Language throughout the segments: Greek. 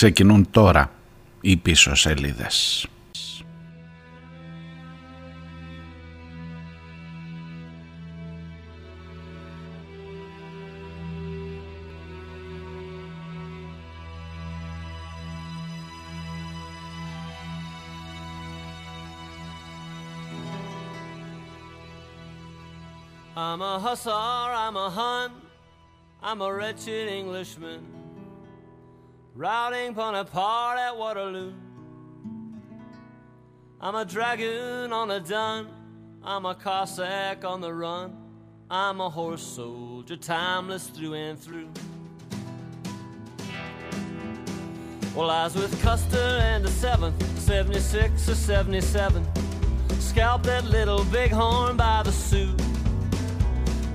Ξεκινούν τώρα οι πίσω σελίδες. I'm a hussar, I'm a Hun, I'm a wretched Englishman, routing Bonaparte at Waterloo. I'm a dragoon on a dun, I'm a Cossack on the run, I'm a horse soldier, timeless through and through. Well, I was with Custer and the 7th, 76 or 77. Scalped that little bighorn by the Sioux.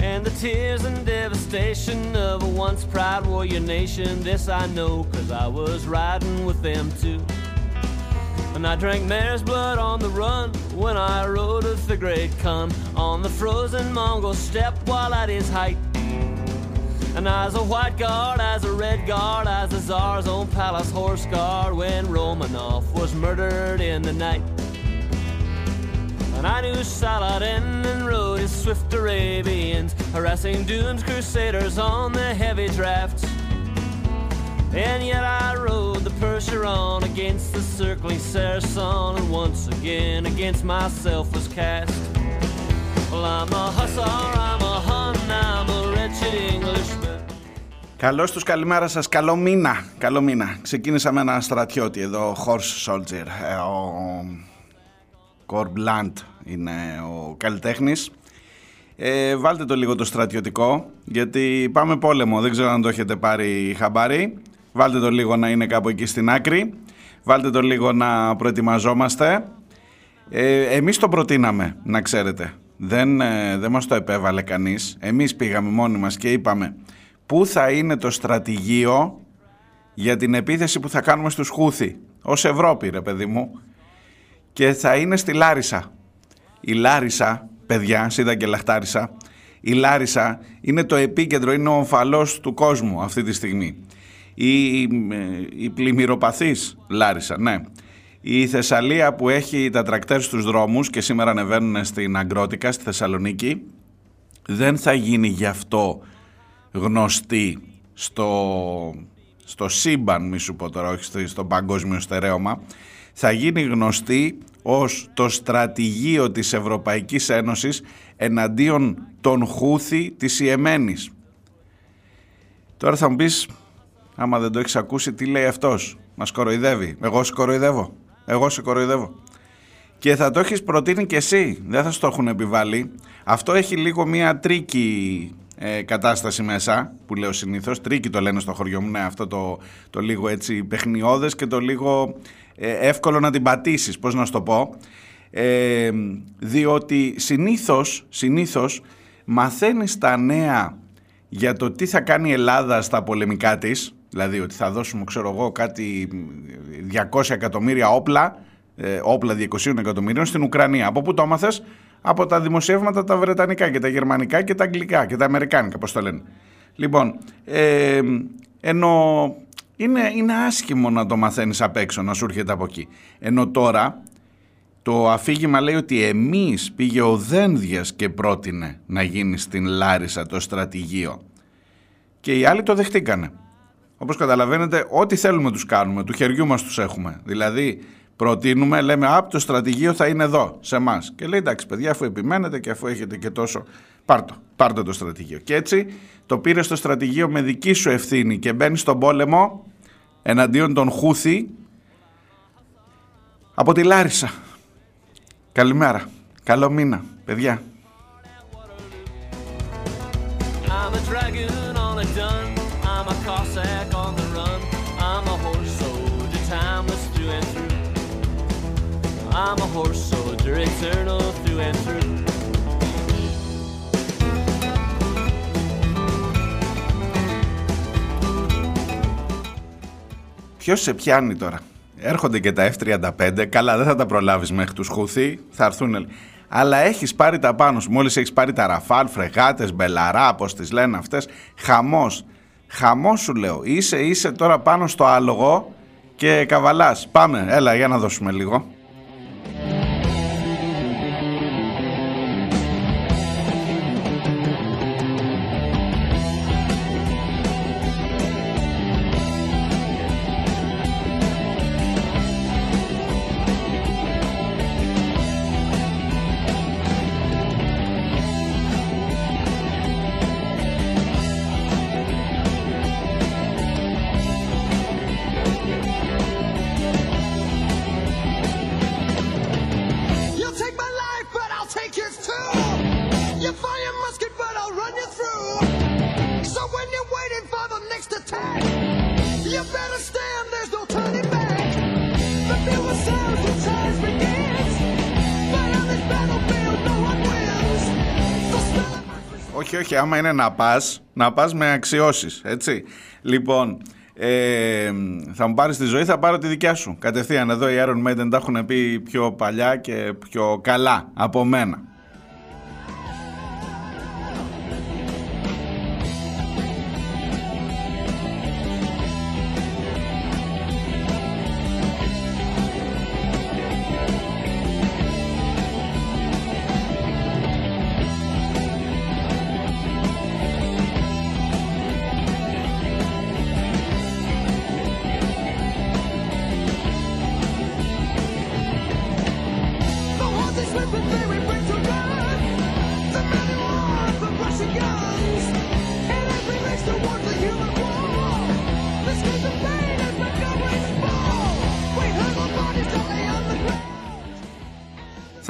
And the tears and devastation of a once proud warrior nation. This I know, cause I was riding with them too. And I drank mare's blood on the run when I rode with the great Khan on the frozen Mongol steppe while at his height. And as a white guard, as a red guard, as the Tsar's own palace horse guard when Romanov was murdered in the night. And I knew Saladin swift Arabians, harassing Dune's crusaders on the heavy drafts. And yet I rode the Percheron against the circling Saracen, and once again against myself was cast. Well, I'm a hussar, I'm a Hun, I'm a wretched Englishman. Καλώς τους καλημέρα σας, καλό μήνα, καλό μήνα. Ξεκίνησα με ένα στρατιώτη εδώ, Horse Soldier, ε, ο Κορμπλάντ είναι ο καλλιτέχνης. Ε, βάλτε το λίγο το στρατιωτικό, γιατί πάμε πόλεμο, δεν ξέρω αν το έχετε πάρει χαμπάρι. Βάλτε το λίγο να είναι κάπου εκεί στην άκρη. Βάλτε το λίγο να προετοιμαζόμαστε. Ε, εμείς το προτείναμε, να ξέρετε. Δεν, ε, δεν μας το επέβαλε κανείς. Εμείς πήγαμε μόνοι μας και είπαμε πού θα είναι το στρατηγείο για την επίθεση που θα κάνουμε στους Χούθη. Ως Ευρώπη ρε παιδί μου. Και θα είναι στη Λάρισα. Η Λάρισα, παιδιά, σίδα και λαχτάρισα, η Λάρισα είναι το επίκεντρο, είναι ο ομφαλός του κόσμου αυτή τη στιγμή. Η, η πλημμυροπαθής Λάρισα, ναι. Η Θεσσαλία που έχει τα τρακτέρ στους δρόμους και σήμερα ανεβαίνουν στην Αγκρότικα, στη Θεσσαλονίκη, δεν θα γίνει γι' αυτό γνωστή στο, στο σύμπαν, μη σου πω τώρα, όχι στο παγκόσμιο στερέωμα, θα γίνει γνωστή ως το στρατηγείο της Ευρωπαϊκής Ένωσης εναντίον των Χούθη της Ιεμένης. Τώρα θα μου πεις, άμα δεν το έχεις ακούσει, τι λέει αυτός; Μας κοροϊδεύει. Εγώ σε κοροϊδεύω. Εγώ σε κοροϊδεύω. Και θα το έχεις προτείνει και εσύ. Δεν θα στο έχουν επιβάλει. Αυτό έχει λίγο μία τρίκη ε, κατάσταση μέσα, που λέω συνήθως. Τρίκη το λένε στο χωριό μου, ναι, αυτό το, το λίγο έτσι παιχνιώδες και το λίγο ε, εύκολο να την πατήσεις, πώς να σου το πω. Ε, διότι συνήθως, συνήθως μαθαίνεις τα νέα για το τι θα κάνει η Ελλάδα στα πολεμικά της, δηλαδή ότι θα δώσουμε, ξέρω εγώ, κάτι 200 εκατομμύρια όπλα, ε, όπλα 200 εκατομμυρίων στην Ουκρανία. Από πού το έμαθες; Από τα δημοσιεύματα τα βρετανικά και τα γερμανικά και τα αγγλικά και τα αμερικάνικα, πώς το λένε. Λοιπόν, ε, ενώ είναι, είναι άσχημο να το μαθαίνεις απ' έξω, να σου έρχεται από εκεί. Ενώ τώρα το αφήγημα λέει ότι εμείς πήγε ο Δένδιας και πρότεινε να γίνει στην Λάρισα το στρατηγείο. Και οι άλλοι το δεχτήκανε. Όπως καταλαβαίνετε, ό,τι θέλουμε τους κάνουμε, του χεριού μας τους έχουμε. Δηλαδή, προτείνουμε, λέμε, απ' το στρατηγείο θα είναι εδώ, σε εμά. Και λέει, εντάξει παιδιά, αφού επιμένετε και αφού έχετε και τόσο, πάρτε, πάρτε το στρατηγείο. Και έτσι το πήρε στο στρατηγείο με δική σου ευθύνη και μπαίνει στον πόλεμο εναντίον των Χούθη από τη Λάρισα. Καλημέρα. Καλό μήνα, παιδιά. I'm a horse soldier, eternal through and through. Ποιος σε πιάνει τώρα; Έρχονται και τα F-35. Καλά, δεν θα τα προλάβεις μέχρι τους Χουθή. Θα έρθουν. Αλλά έχεις πάρει τα πάνω σου. Μόλις έχεις πάρει τα Ραφάλ, φρεγάτες, μπελαρά, όπω τις λένε αυτές. Χαμός. Χαμός σου λέω. Είσαι, είσαι τώρα πάνω στο άλογο και Καβαλάς. Πάμε, έλα για να δώσουμε λίγο. Όχι, όχι, άμα είναι να πας, να πας με αξιώσεις, έτσι. Λοιπόν, ε, θα μου πάρεις τη ζωή, θα πάρω τη δικιά σου. Κατευθείαν εδώ οι Iron Maiden τα έχουν πει πιο παλιά και πιο καλά από μένα.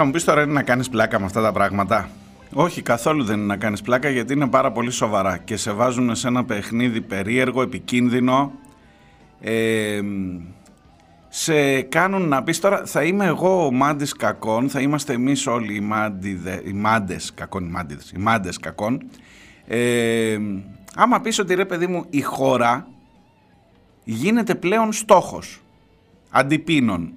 Μου πεις τώρα είναι να κάνεις πλάκα με αυτά τα πράγματα. Όχι, καθόλου δεν είναι να κάνεις πλάκα γιατί είναι πάρα πολύ σοβαρά και σε βάζουν σε ένα παιχνίδι περίεργο, επικίνδυνο. Ε, σε κάνουν να πεις τώρα θα είμαι εγώ ο μάντης κακών, θα είμαστε εμείς όλοι οι, μάντιδε, οι μάντες κακών, οι, μάντιδες, οι μάντες κακών. Ε, άμα πεις ότι ρε παιδί μου η χώρα γίνεται πλέον στόχος αντιπίνων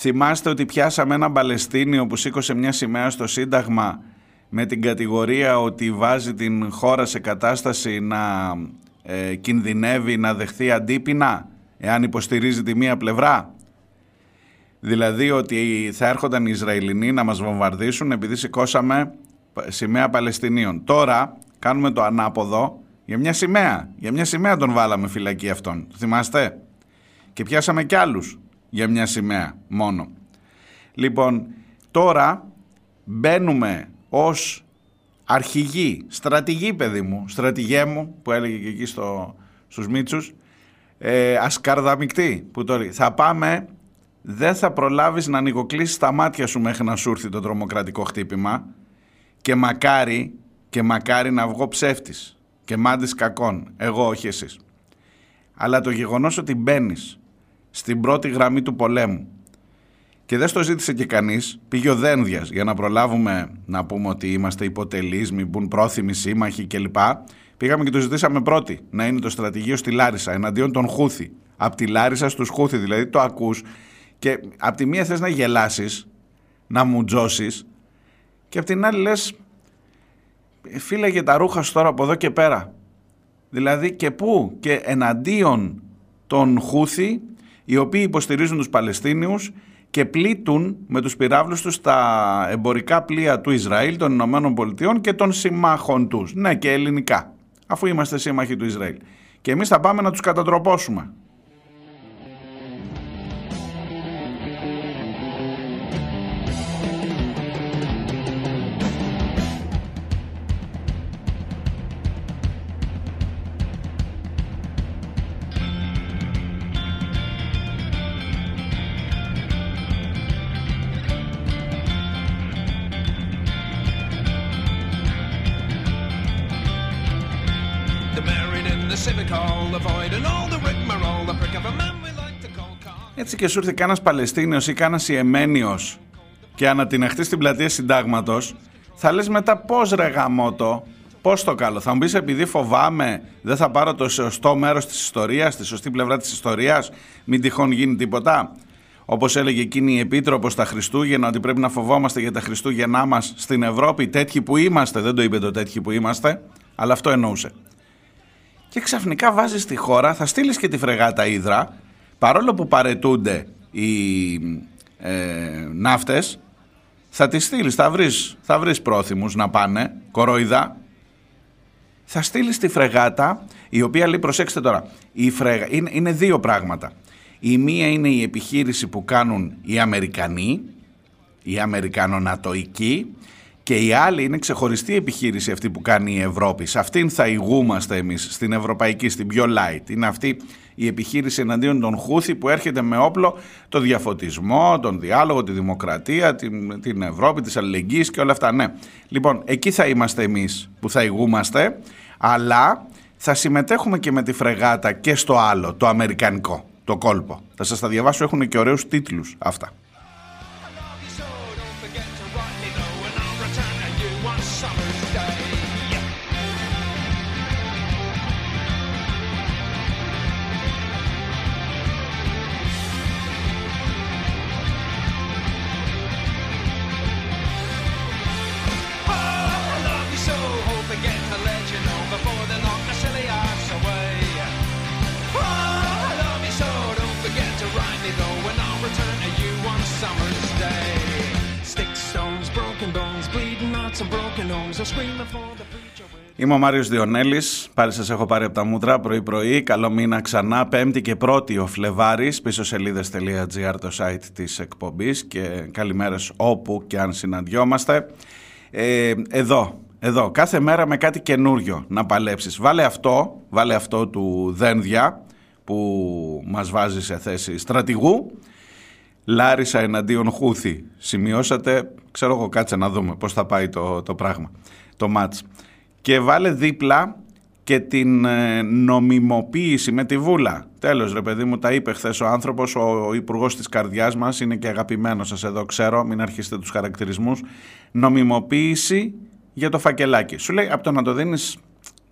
Θυμάστε ότι πιάσαμε ένα Παλαιστίνιο που σήκωσε μια σημαία στο Σύνταγμα με την κατηγορία ότι βάζει την χώρα σε κατάσταση να ε, κινδυνεύει να δεχθεί αντίπεινα εάν υποστηρίζει τη μία πλευρά; Δηλαδή ότι θα έρχονταν οι Ισραηλινοί να μας βομβαρδίσουν επειδή σηκώσαμε σημαία Παλαιστινίων. Τώρα κάνουμε το ανάποδο για μια σημαία. Για μια σημαία τον βάλαμε φυλακή αυτόν. Θυμάστε; Και πιάσαμε κι άλλους για μια σημαία μόνο. Λοιπόν, τώρα μπαίνουμε ως αρχηγοί, στρατηγοί παιδί μου, στρατηγέ μου που έλεγε και εκεί στο, στους Μίτσους, ε, ασκαρδαμικτή που τώρα θα πάμε, δεν θα προλάβεις να ανοιγοκλείσεις τα μάτια σου μέχρι να σου έρθει το τρομοκρατικό χτύπημα και μακάρι, και μακάρι να βγω ψεύτης και μάντης κακών, εγώ όχι εσείς. Αλλά το γεγονός ότι μπαίνεις στην πρώτη γραμμή του πολέμου. Και δεν στο ζήτησε και κανείς, πήγε ο Δένδιας για να προλάβουμε να πούμε ότι είμαστε υποτελείς, μην μπουν πρόθυμοι σύμμαχοι κλπ. Πήγαμε και το ζητήσαμε πρώτοι να είναι το στρατηγείο στη Λάρισα εναντίον των Χούθη. Απ' τη Λάρισα στους Χούθη, δηλαδή το ακούς και απ' τη μία θες να γελάσεις, να μου τζώσεις και απ' την άλλη λες, φύλαγε τα ρούχα σου τώρα από εδώ και πέρα. Δηλαδή και πού; Και εναντίον των Χούθη οι οποίοι υποστηρίζουν τους Παλαιστίνιους και πλήττουν με τους πυράβλους τους τα εμπορικά πλοία του Ισραήλ, των Ηνωμένων Πολιτειών και των συμμάχων τους. Ναι και ελληνικά, αφού είμαστε σύμμαχοι του Ισραήλ. Και εμείς θα πάμε να τους κατατροπώσουμε. Και σου ήρθε κανένας Παλαιστίνιος ή κανένας Ιεμένιος και ανατιναχτεί στην πλατεία συντάγματος, θα λες μετά πώς ρε γαμότο, πώς το καλό. Θα μου πεις επειδή φοβάμαι, δεν θα πάρω το σωστό μέρος της ιστορίας, τη σωστή πλευρά της ιστορίας, μην τυχόν γίνει τίποτα. Όπως έλεγε εκείνη η Επίτροπος στα Χριστούγεννα, ότι πρέπει να φοβόμαστε για τα Χριστούγεννά μας στην Ευρώπη, τέτοιοι που είμαστε. Δεν το είπε το τέτοιοι που είμαστε, αλλά αυτό εννοούσε. Και ξαφνικά βάζεις τη χώρα, θα στείλεις και τη φρεγάτα Ήδρα, παρόλο που παρετούνται οι ε, ναύτες, θα τις στείλεις, θα βρεις, θα βρεις πρόθυμους να πάνε, κοροϊδά, θα στείλεις τη φρεγάτα, η οποία λέει, προσέξτε τώρα, η φρεγα... είναι, είναι δύο πράγματα. Η μία είναι η επιχείρηση που κάνουν οι Αμερικανοί, οι Αμερικανονατοικοί, και η άλλη είναι ξεχωριστή επιχείρηση αυτή που κάνει η Ευρώπη. Σε αυτήν θα ηγούμαστε εμείς, στην ευρωπαϊκή, στην πιο light. Είναι αυτή η επιχείρηση εναντίον των Χούθη που έρχεται με όπλο το διαφωτισμό, τον διάλογο, τη δημοκρατία, την, την Ευρώπη, της αλληλεγγύης και όλα αυτά. Ναι. Λοιπόν, εκεί θα είμαστε εμείς που θα ηγούμαστε, αλλά θα συμμετέχουμε και με τη φρεγάτα και στο άλλο, το αμερικανικό, το κόλπο. Θα σας τα διαβάσω, έχουν και ωραίους τίτλους αυτά. Είμαι ο Μάριος Διονέλης, πάλι σας έχω πάρει από τα μούτρα. Πρωί-πρωί, καλό μήνα ξανά, πέμπτη και πρώτη ο Φλεβάρης, πίσω σελίδες.gr το site της εκπομπής. Και καλημέρες όπου και αν συναντιόμαστε. Ε, εδώ, εδώ, κάθε μέρα με κάτι καινούριο να παλέψεις. Βάλε αυτό, βάλε αυτό του Δένδια που μας βάζει σε θέση στρατηγού. Λάρισα εναντίον Χούθη. Σημειώσατε, ξέρω εγώ κάτσε να δούμε πώς θα πάει το, το πράγμα, το μάτς και βάλε δίπλα και την ε, νομιμοποίηση με τη βούλα. Τέλος ρε παιδί μου, τα είπε χθες ο άνθρωπος, ο υπουργός της καρδιάς μας, είναι και αγαπημένος σας εδώ ξέρω, μην αρχίσετε τους χαρακτηρισμούς. Νομιμοποίηση για το φακελάκι. Σου λέει από το να το δίνεις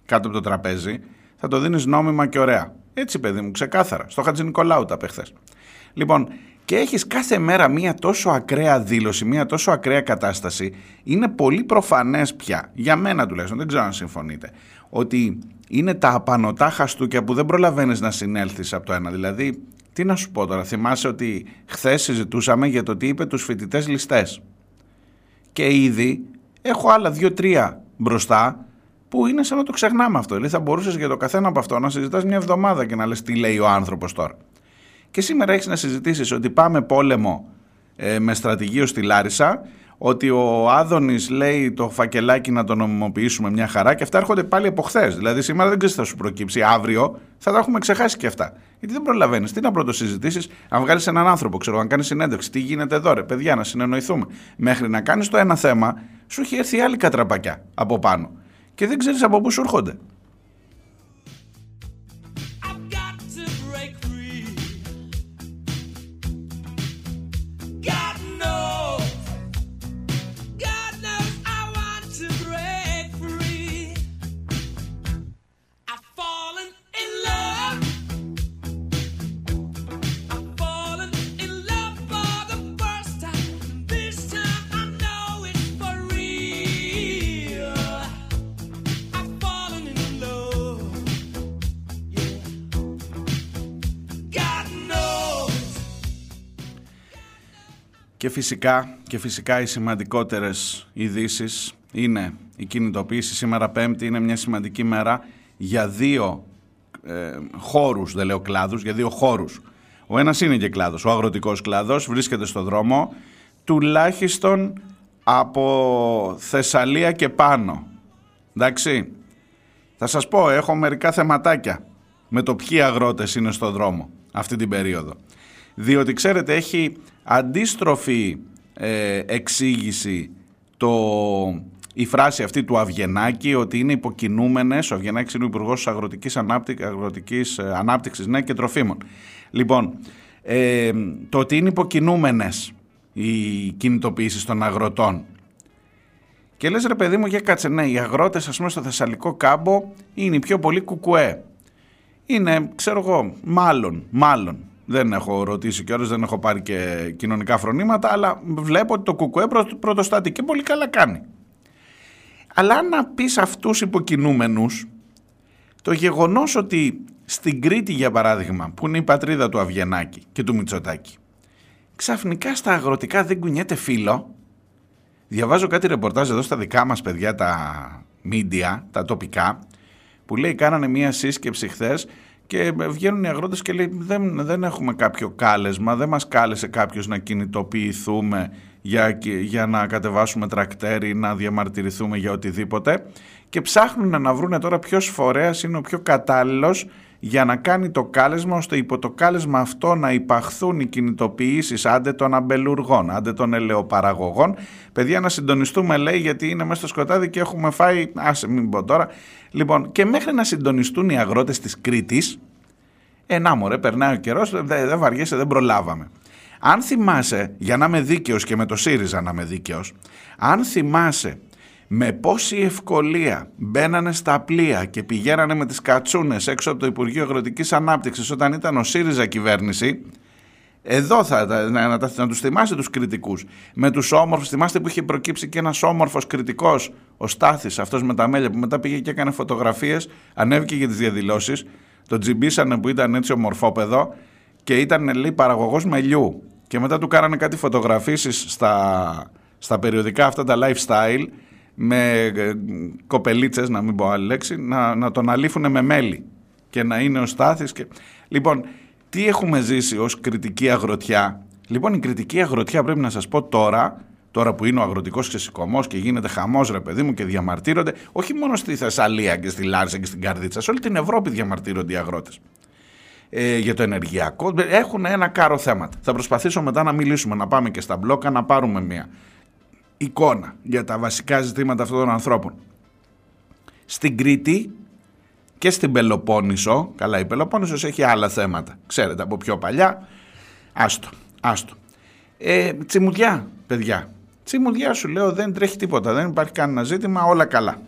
κάτω από το τραπέζι, θα το δίνεις νόμιμα και ωραία. Έτσι παιδί μου, ξεκάθαρα. Στο Χατζη Νικολάου τα χθες. Λοιπόν, και έχεις κάθε μέρα μία τόσο ακραία δήλωση, μία τόσο ακραία κατάσταση, είναι πολύ προφανές πια, για μένα τουλάχιστον, δεν ξέρω αν συμφωνείτε, ότι είναι τα απανοτά χαστούκια που δεν προλαβαίνεις να συνέλθεις από το ένα. Δηλαδή, τι να σου πω τώρα, θυμάσαι ότι χθες συζητούσαμε για το τι είπε τους φοιτητές ληστές. Και ήδη έχω άλλα δύο-τρία μπροστά που είναι σαν να το ξεχνάμε αυτό. Δηλαδή θα μπορούσες για το καθένα από αυτό να συζητάς μια εβδομάδα και να λες τι λέει ο άνθρωπος τώρα. Και σήμερα έχεις να συζητήσεις ότι πάμε πόλεμο ε, με στρατηγείο στη Λάρισα, ότι ο Άδωνης λέει το φακελάκι να το νομιμοποιήσουμε μια χαρά και αυτά έρχονται πάλι από χθες. Δηλαδή σήμερα δεν ξέρεις τι θα σου προκύψει. Αύριο θα τα έχουμε ξεχάσει και αυτά. Γιατί δεν προλαβαίνεις. Τι να πρώτο συζητήσεις, αν βγάλεις έναν άνθρωπο, ξέρω, αν κάνεις συνέντευξη, τι γίνεται εδώ, ρε παιδιά, να συνεννοηθούμε. Μέχρι να κάνεις το ένα θέμα, σου έχει έρθει άλλη κατραπακιά από πάνω. Και δεν ξέρεις από πού σου έρχονται. Και φυσικά, και φυσικά οι σημαντικότερες ειδήσεις είναι η κινητοποίηση σήμερα πέμπτη, είναι μια σημαντική μέρα για δύο ε, χώρους, δεν λέω κλάδους, για δύο χώρους. Ο ένας είναι και κλάδος, ο αγροτικός κλάδος, βρίσκεται στο δρόμο, τουλάχιστον από Θεσσαλία και πάνω. Εντάξει, θα σας πω, έχω μερικά θεματάκια με το ποιοι αγρότες είναι στο δρόμο αυτή την περίοδο. Διότι ξέρετε έχει αντίστροφη ε, εξήγηση το, η φράση αυτή του Αυγενάκη ότι είναι υποκινούμενες, ο Αυγενάκης είναι ο Υπουργός Αγροτικής, Ανάπτυξης, Αγροτικής ε, Ανάπτυξης ναι, και Τροφίμων. Λοιπόν, ε, το ότι είναι υποκινούμενες οι κινητοποιήσεις των αγροτών και λες ρε παιδί μου για κάτσε ναι οι αγρότες ας πούμε στο Θεσσαλικό κάμπο είναι οι πιο πολύ κουκουέ είναι ξέρω εγώ μάλλον, μάλλον δεν έχω ρωτήσει κιόλας, δεν έχω πάρει και κοινωνικά φρονήματα, αλλά βλέπω ότι το ΚΚΕ πρωτοστάτη και πολύ καλά κάνει. Αλλά να πεις αυτούς υποκινούμενους, το γεγονός ότι στην Κρήτη για παράδειγμα, που είναι η πατρίδα του Αβγενάκη και του Μητσοτάκη, ξαφνικά στα αγροτικά δεν κουνιέται φύλλο. Διαβάζω κάτι ρεπορτάζ εδώ στα δικά μας παιδιά τα media, τα τοπικά, που λέει κάνανε μία σύσκεψη χθες και βγαίνουν οι αγρότες και λέει δεν, δεν έχουμε κάποιο κάλεσμα, δεν μας κάλεσε κάποιος να κινητοποιηθούμε για, για να κατεβάσουμε τρακτέρι, να διαμαρτυρηθούμε για οτιδήποτε και ψάχνουν να βρουν τώρα ποιος φορέας είναι ο πιο κατάλληλος για να κάνει το κάλεσμα ώστε υπό το κάλεσμα αυτό να υπαχθούν οι κινητοποιήσεις άντε των αμπελουργών, άντε των ελαιοπαραγωγών. Παιδιά να συντονιστούμε λέει γιατί είναι μέσα στο σκοτάδι και έχουμε φάει, άσε μην πω τώρα. Λοιπόν και μέχρι να συντονιστούν οι αγρότες της Κρήτης, ε να μωρέ περνάει ο καιρός, δεν δε βαριέσαι, δεν προλάβαμε. Αν θυμάσαι, για να είμαι δίκαιος και με το ΣΥΡΙΖΑ να είμαι δίκαιος, αν θυμάσαι με πόση ευκολία μπαίνανε στα πλοία και πηγαίνανε με τις κατσούνες έξω από το Υπουργείο Αγροτικής Ανάπτυξης όταν ήταν ο ΣΥΡΙΖΑ κυβέρνηση, εδώ θα να, να, να, να τους θυμάσαι τους κριτικούς. Με τους όμορφους, θυμάστε που είχε προκύψει και ένας όμορφος κριτικός, ο Στάθης, αυτός με τα μέλια που μετά πήγε και έκανε φωτογραφίες, ανέβηκε για τις διαδηλώσεις, τον τζιμπήσανε που ήταν έτσι ομορφόπεδο και ήταν λέει παραγωγός μελιού και μετά του κάνανε κάτι φωτογραφίσεις στα, στα περιοδικά αυτά τα lifestyle με ε, κοπελίτσες, να μην πω άλλη λέξη, να, να τον αλήφουν με μέλι και να είναι ο Στάθης. Και... Λοιπόν, τι έχουμε ζήσει ως κριτική αγροτιά; Λοιπόν, η κριτική αγροτιά πρέπει να σας πω τώρα, τώρα που είναι ο αγροτικός ξεσηκωμός και γίνεται χαμός ρε παιδί μου και διαμαρτύρονται, όχι μόνο στη Θεσσαλία και στη Λάρισα και στην Καρδίτσα, σε όλη την Ευρώπη διαμαρτύρονται οι αγρότες. Ε, για το ενεργειακό. Έχουν ένα κάρο θέματα. Θα προσπαθήσω μετά να μιλήσουμε, να πάμε και στα μπλόκα, να πάρουμε μία εικόνα για τα βασικά ζητήματα αυτών των ανθρώπων. Στην Κρήτη και στην Πελοπόννησο, καλά η Πελοπόννησος έχει άλλα θέματα, ξέρετε από πιο παλιά, άστο, άστο. Ε, τσιμουδιά, παιδιά, τσιμουδιά σου λέω δεν τρέχει τίποτα, δεν υπάρχει κανένα ζήτημα, όλα καλά.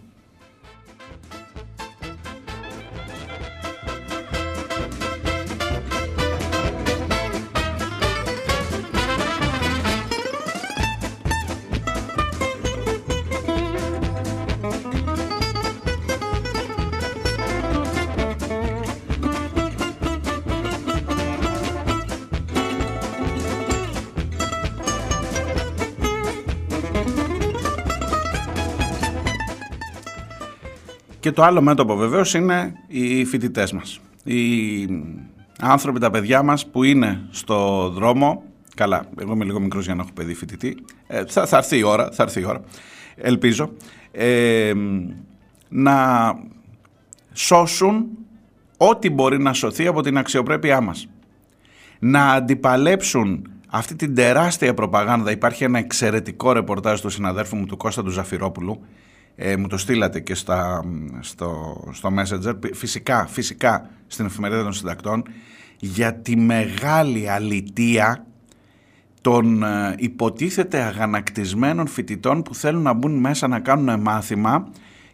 Και το άλλο μέτωπο βεβαίως είναι οι φοιτητές μας. Οι άνθρωποι, τα παιδιά μας που είναι στο δρόμο, καλά, εγώ είμαι λίγο μικρός για να έχω παιδί φοιτητή, ε, θα, θα έρθει η ώρα, θα έρθει η ώρα, ελπίζω, ε, να σώσουν ό,τι μπορεί να σωθεί από την αξιοπρέπειά μας. Να αντιπαλέψουν αυτή την τεράστια προπαγάνδα. Υπάρχει ένα εξαιρετικό ρεπορτάζ του συναδέρφου μου του Κώστα του Ζαφυρόπουλου ε, μου το στείλατε και στα, στο, στο Messenger, φυσικά, φυσικά στην εφημερίδα των συντακτών, για τη μεγάλη αλητεία των ε, υποτίθεται αγανακτισμένων φοιτητών που θέλουν να μπουν μέσα να κάνουν μάθημα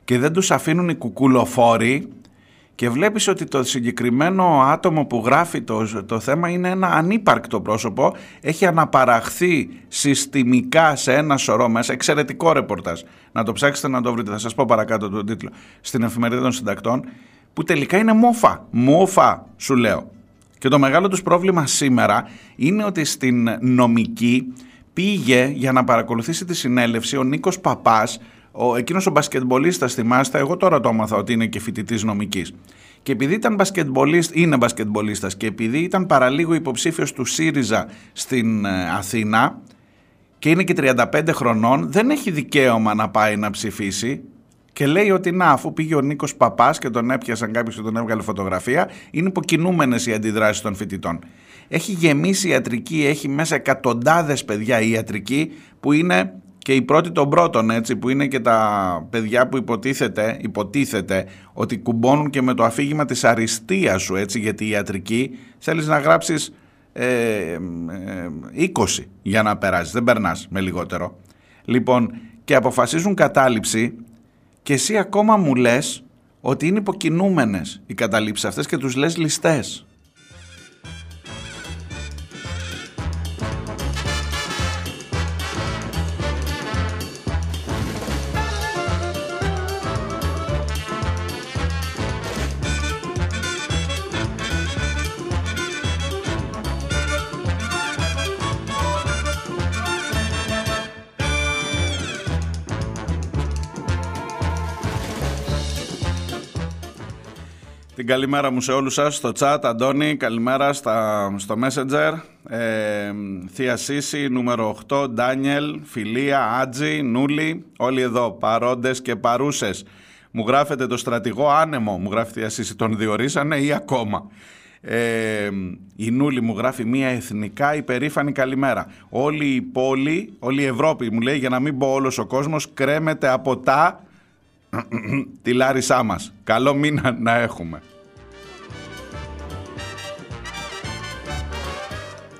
και δεν τους αφήνουν οι κουκουλοφόροι και βλέπεις ότι το συγκεκριμένο άτομο που γράφει το, το θέμα είναι ένα ανύπαρκτο πρόσωπο, έχει αναπαραχθεί συστημικά σε ένα σωρό μέσα, εξαιρετικό ρεπορτάζ. Να το ψάξετε να το βρείτε, θα σας πω παρακάτω τον τίτλο, στην εφημερίδα των συντακτών, που τελικά είναι μόφα, μόφα σου λέω. Και το μεγάλο τους πρόβλημα σήμερα είναι ότι στην νομική πήγε για να παρακολουθήσει τη συνέλευση ο Νίκος Παπάς, ο, εκείνος ο μπασκετμπολίστας θυμάστε, εγώ τώρα το έμαθα ότι είναι και φοιτητής νομικής. Και επειδή ήταν μπασκετμπολίστ, είναι μπασκετμπολίστας και επειδή ήταν παραλίγο υποψήφιος του ΣΥΡΙΖΑ στην ε, Αθήνα και είναι και 35 χρονών, δεν έχει δικαίωμα να πάει να ψηφίσει και λέει ότι να, αφού πήγε ο Νίκος Παπάς και τον έπιασαν κάποιος και τον έβγαλε φωτογραφία, είναι υποκινούμενες οι αντιδράσεις των φοιτητών. Έχει γεμίσει ιατρική, έχει μέσα εκατοντάδες παιδιά ιατρική που είναι και η πρώτη των πρώτων έτσι που είναι και τα παιδιά που υποτίθεται, υποτίθεται ότι κουμπώνουν και με το αφήγημα της αριστείας σου έτσι γιατί η ιατρική θέλεις να γράψεις ε, ε, 20 για να περάσεις, δεν περνάς με λιγότερο. Λοιπόν και αποφασίζουν κατάληψη και εσύ ακόμα μου λες ότι είναι υποκινούμενες οι καταλήψεις αυτές και τους λες ληστές. Την καλημέρα μου σε όλους σας στο chat, Αντώνη, καλημέρα στα, στο Messenger, ε, Θεία Σύση, νούμερο 8, Ντάνιελ, Φιλία, Άτζη, Νούλη, όλοι εδώ, παρόντες και παρούσες. Μου γράφετε το στρατηγό άνεμο, μου γράφει Θεία Σύση, τον διορίσανε ή ακόμα; Ε, η Νούλη μου γράφει μια εθνικά υπερήφανη καλημέρα. Όλη η πόλη, όλη η Ευρώπη μου λέει για να μην πω όλος ο κόσμος κρέμεται από τα τη Λάρισά μας. Καλό μήνα να έχουμε.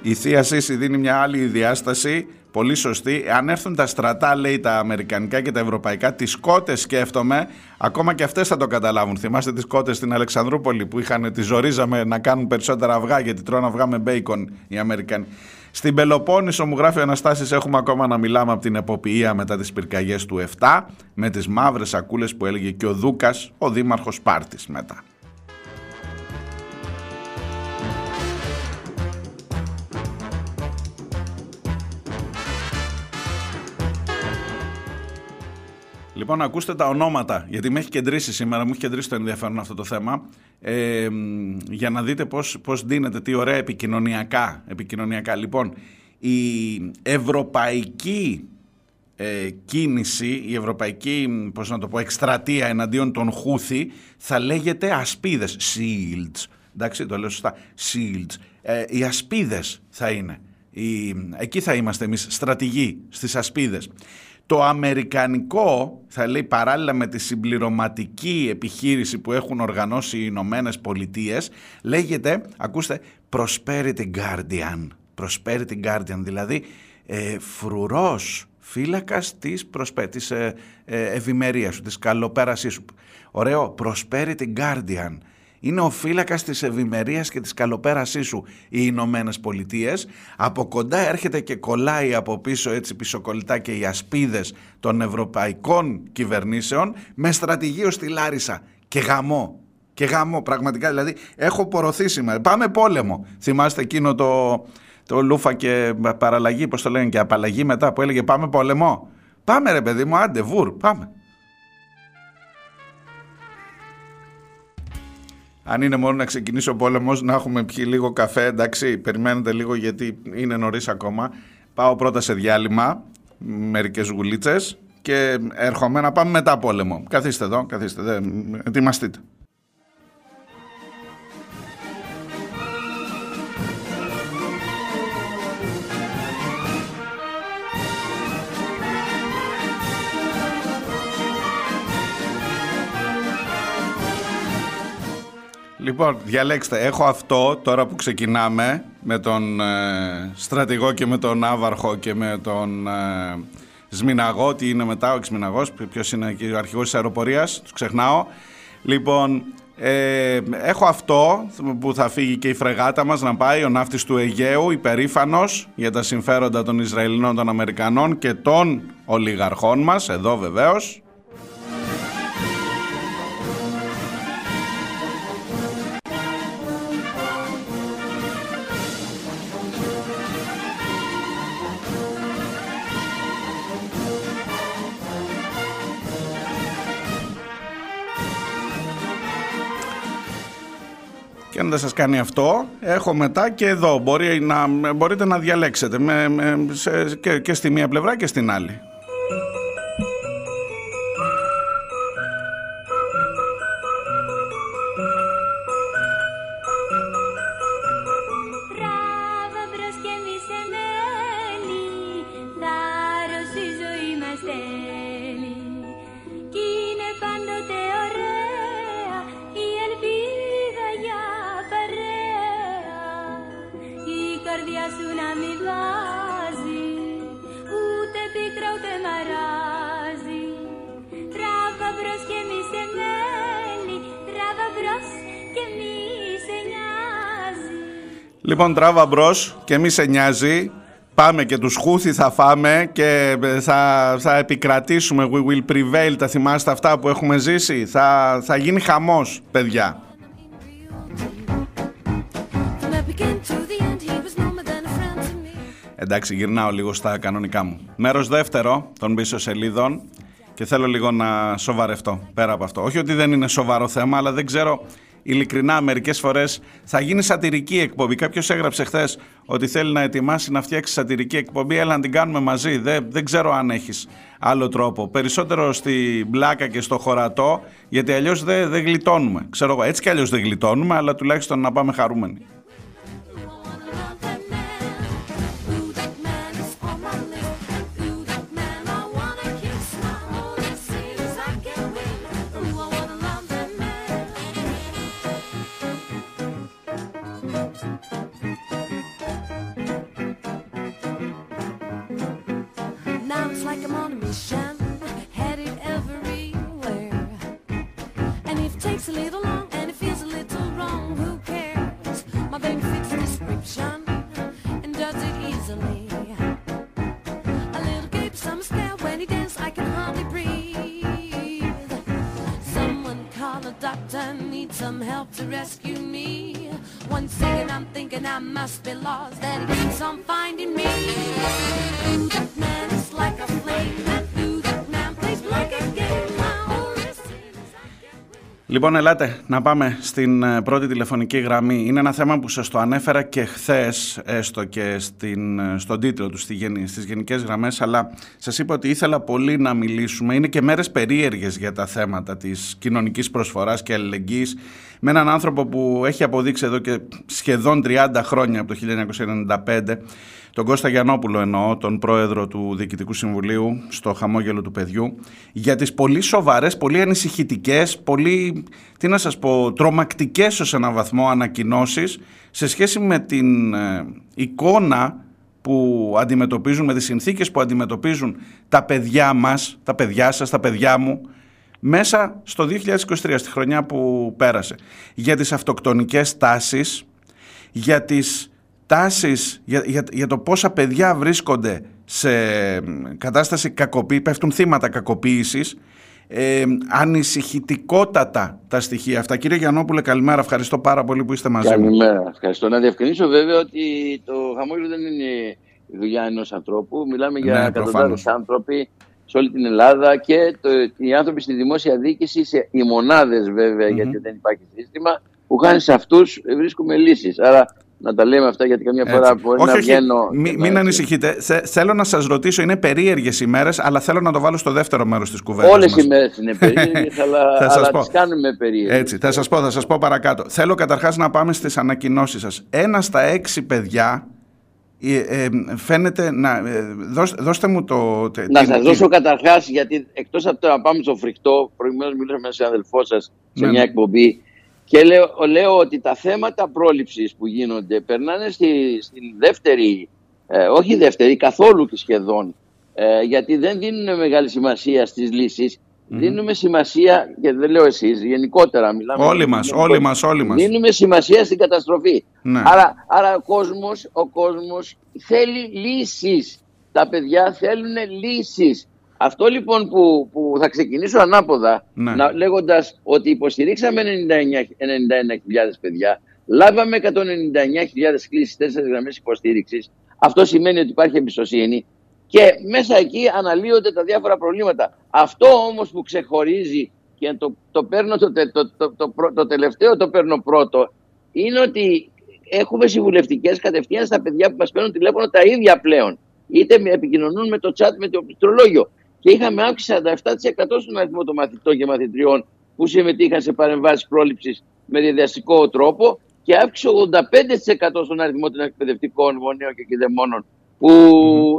Η Θεία Σύση δίνει μια άλλη διάσταση, πολύ σωστή. Αν έρθουν τα στρατά, λέει τα αμερικανικά και τα ευρωπαϊκά, τις κότες σκέφτομαι, ακόμα και αυτές θα το καταλάβουν. Θυμάστε τις κότες στην Αλεξανδρούπολη που είχαν, τις ζορίζαμε να κάνουν περισσότερα αυγά γιατί τρώνε αυγά με μπέικον οι Αμερικανοί. Στην Πελοπόννησο μου γράφει ο Αναστάσης έχουμε ακόμα να μιλάμε από την εποποιία μετά τις πυρκαγιές του 7 με τις μαύρες σακούλες που έλεγε και ο Δούκας, ο δήμαρχος Πάρτης μετά. Λοιπόν, ακούστε τα ονόματα, γιατί με έχει κεντρήσει σήμερα, μου έχει κεντρήσει το ενδιαφέρον αυτό το θέμα, ε, για να δείτε πώς, πώς δίνεται, τι ωραία επικοινωνιακά. επικοινωνιακά. Λοιπόν, η ευρωπαϊκή ε, κίνηση, η ευρωπαϊκή, πώς να το πω, εκστρατεία εναντίον των Χούθη θα λέγεται ασπίδες, shields. Εντάξει, το λέω σωστά, shields. Ε, οι ασπίδες θα είναι. Η, εκεί θα είμαστε εμείς, στρατηγοί στις ασπίδες. Το αμερικανικό, θα λέει παράλληλα με τη συμπληρωματική επιχείρηση που έχουν οργανώσει οι Ηνωμένες Πολιτείες, λέγεται, ακούστε, Prosperity Guardian. Prosperity Guardian, δηλαδή ε, φρουρός φύλακας της, προσπέ, της ε, ε, ευημερίας σου, της καλοπέρασής σου. Ωραίο, Prosperity Guardian είναι ο φύλακας της ευημερίας και της καλοπέρασής σου οι Ηνωμένες Πολιτείες. Από κοντά έρχεται και κολλάει από πίσω έτσι πισωκολλητά και οι ασπίδες των ευρωπαϊκών κυβερνήσεων με στρατηγείο στη Λάρισα και γαμό. Και γαμό, πραγματικά. Δηλαδή, έχω πορωθεί σήμερα. Πάμε πόλεμο. Θυμάστε εκείνο το, το λούφα και παραλλαγή, πώς το λένε, και απαλλαγή μετά που έλεγε Πάμε πόλεμο. Πάμε ρε παιδί μου, άντε, βουρ, πάμε. Αν είναι μόνο να ξεκινήσει ο πόλεμος, να έχουμε πιει λίγο καφέ, εντάξει, περιμένετε λίγο γιατί είναι νωρίς ακόμα. Πάω πρώτα σε διάλειμμα, μερικές γουλίτσες και έρχομαι να πάμε μετά πόλεμο. Καθίστε εδώ, καθίστε, ετοιμαστείτε. Λοιπόν, διαλέξτε. Έχω αυτό τώρα που ξεκινάμε με τον ε, στρατηγό και με τον άβαρχο και με τον ε, Σμιναγό. Τι είναι μετά ο Σμιναγός, ποιος είναι εκεί ο αρχηγός της αεροπορίας, τους ξεχνάω. Λοιπόν, ε, έχω αυτό που θα φύγει και η φρεγάτα μας να πάει, ο ναύτης του Αιγαίου, υπερήφανος για τα συμφέροντα των Ισραηλινών, των Αμερικανών και των ολιγαρχών μας, εδώ βεβαίως. Και αν δεν σας κάνει αυτό, έχω μετά και εδώ. Μπορεί να, μπορείτε να διαλέξετε με, σε, και, και στη μία πλευρά και στην άλλη. Λοιπόν, τράβα μπρος και μη σε νοιάζει. Πάμε και τους Χούθη θα φάμε και θα, θα επικρατήσουμε. We will prevail. Τα θυμάστε αυτά που έχουμε ζήσει; Θα, θα γίνει χαμός, παιδιά. Εντάξει, γυρνάω λίγο στα κανονικά μου. Μέρος δεύτερο των πίσω σελίδων και θέλω λίγο να σοβαρευτώ πέρα από αυτό. Όχι ότι δεν είναι σοβαρό θέμα, αλλά δεν ξέρω ειλικρινά μερικές φορές θα γίνει σατυρική εκπομπή. Κάποιος έγραψε χθες ότι θέλει να ετοιμάσει να φτιάξει σατυρική εκπομπή. Έλα να την κάνουμε μαζί. Δεν, δεν ξέρω αν έχεις άλλο τρόπο. Περισσότερο στη μπλάκα και στο χωρατό, γιατί αλλιώς δεν, δεν γλιτώνουμε. Ξέρω εγώ, έτσι κι αλλιώς δεν γλιτώνουμε, αλλά τουλάχιστον να πάμε χαρούμενοι. Some help to rescue me. One second I'm thinking I must be lost, then he keeps on finding me. Man is like a flame, Λοιπόν, ελάτε να πάμε στην ε, πρώτη τηλεφωνική γραμμή. Είναι ένα θέμα που σας το ανέφερα και χθες, έστω και στην, ε, στον τίτλο του στη, στις γενικές γραμμές, αλλά σας είπα ότι ήθελα πολύ να μιλήσουμε. Είναι και μέρες περίεργες για τα θέματα της κοινωνικής προσφοράς και αλληλεγγύης με έναν άνθρωπο που έχει αποδείξει εδώ και σχεδόν 30 χρόνια από το 1995 τον Κώστα Γιαννόπουλο εννοώ, τον πρόεδρο του Διοικητικού Συμβουλίου στο χαμόγελο του παιδιού, για τις πολύ σοβαρές, πολύ ανησυχητικές, πολύ, τι να σας πω, τρομακτικές ως έναν βαθμό ανακοινώσεις σε σχέση με την ε, εικόνα που αντιμετωπίζουν, με τις συνθήκες που αντιμετωπίζουν τα παιδιά μας, τα παιδιά σας, τα παιδιά μου, μέσα στο 2023, στη χρονιά που πέρασε. Για τις αυτοκτονικές τάσεις, για τις τάσεις, για, για, για το πόσα παιδιά βρίσκονται σε κατάσταση κακοποίηση, πέφτουν θύματα κακοποίησης, ε, ανησυχητικότατα τα στοιχεία αυτά. Κύριε Γιαννόπουλε, καλημέρα. Ευχαριστώ πάρα πολύ που είστε μαζί καλημέρα. μου. Καλημέρα. Ευχαριστώ. Να διευκρινίσω βέβαια ότι το χαμόγελο δεν είναι η δουλειά ενός ανθρώπου. Μιλάμε για ναι, εκατοντάδες άνθρωποι σε όλη την Ελλάδα και το, οι άνθρωποι στη δημόσια διοίκηση, σε, οι μονάδες γιατί δεν υπάρχει σύστημα, που χάνει σε αυτούς βρίσκουμε λύσεις. Άρα να τα λέμε αυτά γιατί καμιά φορά μπορεί όχι, να βγαίνω. Μην, μην ανησυχείτε. θέλω να σας ρωτήσω, είναι περίεργες ημέρε, αλλά θέλω να το βάλω στο δεύτερο μέρος της κουβέντας. Όλες οι μέρες είναι περίεργες, αλλά, θα αλλά τις κάνουμε περίεργες. Έτσι, θα σας πω, θα σας πω παρακάτω. Θέλω καταρχάς να πάμε στις ανακοινώσεις σας. Ένα στα έξι παιδιά ε, ε, φαίνεται να. Ε, δώστε, μου το. Να σας δώσω καταρχάς, γιατί εκτός από το να πάμε στο φρικτό, προηγουμένως μιλήσαμε με έναν συναδελφό σας σε ναι, μια ναι. εκπομπή και λέω, λέω ότι τα θέματα πρόληψης που γίνονται περνάνε στη, στην δεύτερη, ε, όχι δεύτερη, καθόλου και σχεδόν, ε, γιατί δεν δίνουν μεγάλη σημασία στις λύσεις, δίνουμε σημασία, και δεν λέω εσείς, γενικότερα μιλάμε. Όλοι μας, όλοι μας, όλοι μας. Δίνουμε σημασία στην καταστροφή. Ναι. Άρα, άρα ο, κόσμος, ο κόσμος θέλει λύσεις. Τα παιδιά θέλουν λύσεις. Αυτό λοιπόν που, που θα ξεκινήσω ανάποδα, ναι. να, λέγοντας ότι υποστηρίξαμε 91.000 παιδιά, λάβαμε 199.000 κλήσεις, τέσσερις γραμμές υποστήριξης. Αυτό σημαίνει ότι υπάρχει εμπιστοσύνη και μέσα εκεί αναλύονται τα διάφορα προβλήματα. Αυτό όμως που ξεχωρίζει και το, το παίρνω το, το, το, το, τελευταίο το παίρνω πρώτο, είναι ότι έχουμε συμβουλευτικές κατευθείαν στα παιδιά που μας παίρνουν τηλέφωνο τα ίδια πλέον. Είτε επικοινωνούν με το chat με το πληκτρολόγιο και είχαμε αύξηση 47% στον αριθμό των μαθητών και μαθητριών που συμμετείχαν σε παρεμβάσεις πρόληψης με διαδραστικό τρόπο και αύξηση 85% στον αριθμό των εκπαιδευτικών γονέων και κηδεμόνων που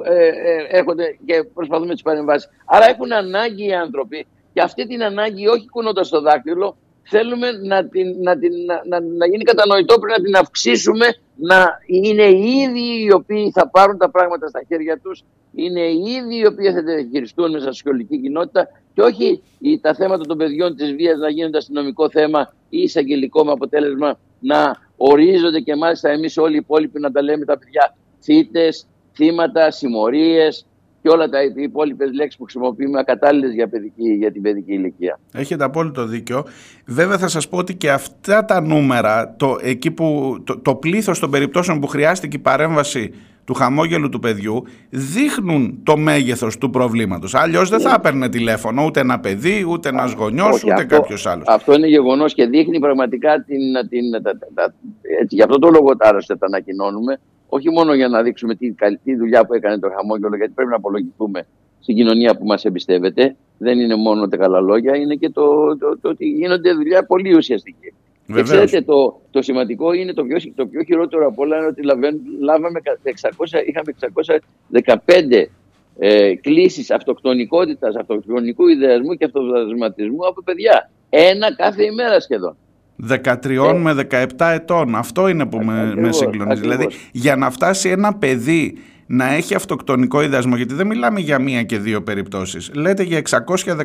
ε, ε, έρχονται και προσπαθούν με τις παρεμβάσεις. Άρα έχουν ανάγκη οι άνθρωποι και αυτή την ανάγκη όχι κουνώντας το δάκτυλο, θέλουμε να, την, να, την, να, να γίνει κατανοητό, πρέπει να την αυξήσουμε, να είναι οι ίδιοι οι οποίοι θα πάρουν τα πράγματα στα χέρια τους, είναι οι ίδιοι οι οποίοι θα τα διαχειριστούν μέσα στη σχολική κοινότητα και όχι τα θέματα των παιδιών της βίας να γίνονται αστυνομικό θέμα ή εισαγγελικό με αποτέλεσμα να ορίζονται και μάλιστα εμείς όλοι οι υπόλοιποι να τα λέμε τα παιδιά. Θύτες, θύματα, συμμορίες, και όλα τα υπόλοιπες λέξεις που χρησιμοποιούμε ακατάλληλες για, για την παιδική ηλικία. Έχετε απόλυτο δίκιο. Βέβαια θα σας πω ότι και αυτά τα νούμερα, το, εκεί που, το, το πλήθος των περιπτώσεων που χρειάστηκε η παρέμβαση του χαμόγελου του παιδιού δείχνουν το μέγεθος του προβλήματος. Αλλιώς δεν θα ναι. έπαιρνε τηλέφωνο ούτε ένα παιδί, ούτε ένας γονιός, ούτε αυτό, κάποιος άλλος. Αυτό είναι γεγονός και δείχνει πραγματικά την... την τα, τα, έτσι, γι' αυτό το λόγο άλλωστε τα ανακοινώνουμε. Όχι μόνο για να δείξουμε τι, τι δουλειά που έκανε το χαμόγελο, γιατί πρέπει να απολογηθούμε στην κοινωνία που μας εμπιστεύεται. Δεν είναι μόνο τα καλά λόγια, είναι και το, το, το, ότι γίνονται δουλειά πολύ ουσιαστική. Και ξέρετε, το, το σημαντικό είναι το πιο, το πιο χειρότερο από όλα είναι ότι λάβαμε 600, είχαμε 615 ε, κλήσεις αυτοκτονικότητας, αυτοκτονικού ιδεασμού και αυτοδρασματισμού από παιδιά. Ένα κάθε ημέρα σχεδόν. 13 ε. με 17 ετών. Αυτό είναι που με, με συγκλονίζει. Δηλαδή, για να φτάσει ένα παιδί να έχει αυτοκτονικό ιδεασμό, γιατί δεν μιλάμε για μία και δύο περιπτώσεις. Λέτε για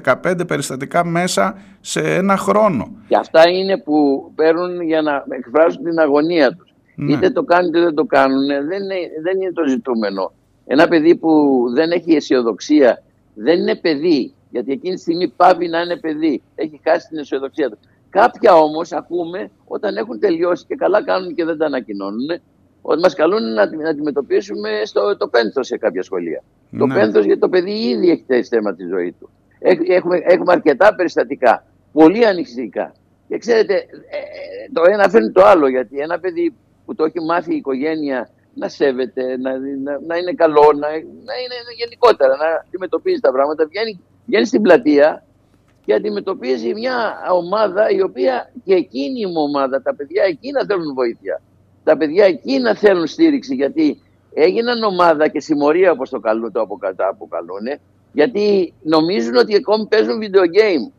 615 περιστατικά μέσα σε ένα χρόνο. Και αυτά είναι που παίρνουν για να εκφράσουν την αγωνία τους. Ναι. Είτε το κάνουν είτε δεν το κάνουν, δεν είναι, δεν είναι το ζητούμενο. Ένα παιδί που δεν έχει αισιοδοξία δεν είναι παιδί, γιατί εκείνη τη στιγμή πάβει να είναι παιδί. Έχει χάσει την αισιοδοξία του. Κάποια όμως ακούμε όταν έχουν τελειώσει και καλά κάνουν και δεν τα ανακοινώνουν ότι μας καλούν να αντιμετωπίσουμε στο, το πένθος σε κάποια σχολεία. Ναι. Το πένθος γιατί το παιδί ήδη έχει θέσει θέμα τη ζωή του. Έχουμε, έχουμε αρκετά περιστατικά, πολύ ανησυχητικά. Και ξέρετε, ε, ε, το ένα φέρνει το άλλο, γιατί ένα παιδί που το έχει μάθει η οικογένεια να σέβεται, να, να, να είναι καλό, να, να είναι γενικότερα, να αντιμετωπίζει τα πράγματα, βγαίνει, βγαίνει στην πλατεία και αντιμετωπίζει μια ομάδα η οποία και εκείνη η ομάδα, τα παιδιά εκείνα θέλουν βοήθεια τα παιδιά εκεί να θέλουν στήριξη γιατί έγιναν ομάδα και συμμορία όπως το, καλούν, το αποκαλούν γιατί νομίζουν ότι ακόμη παίζουν video game.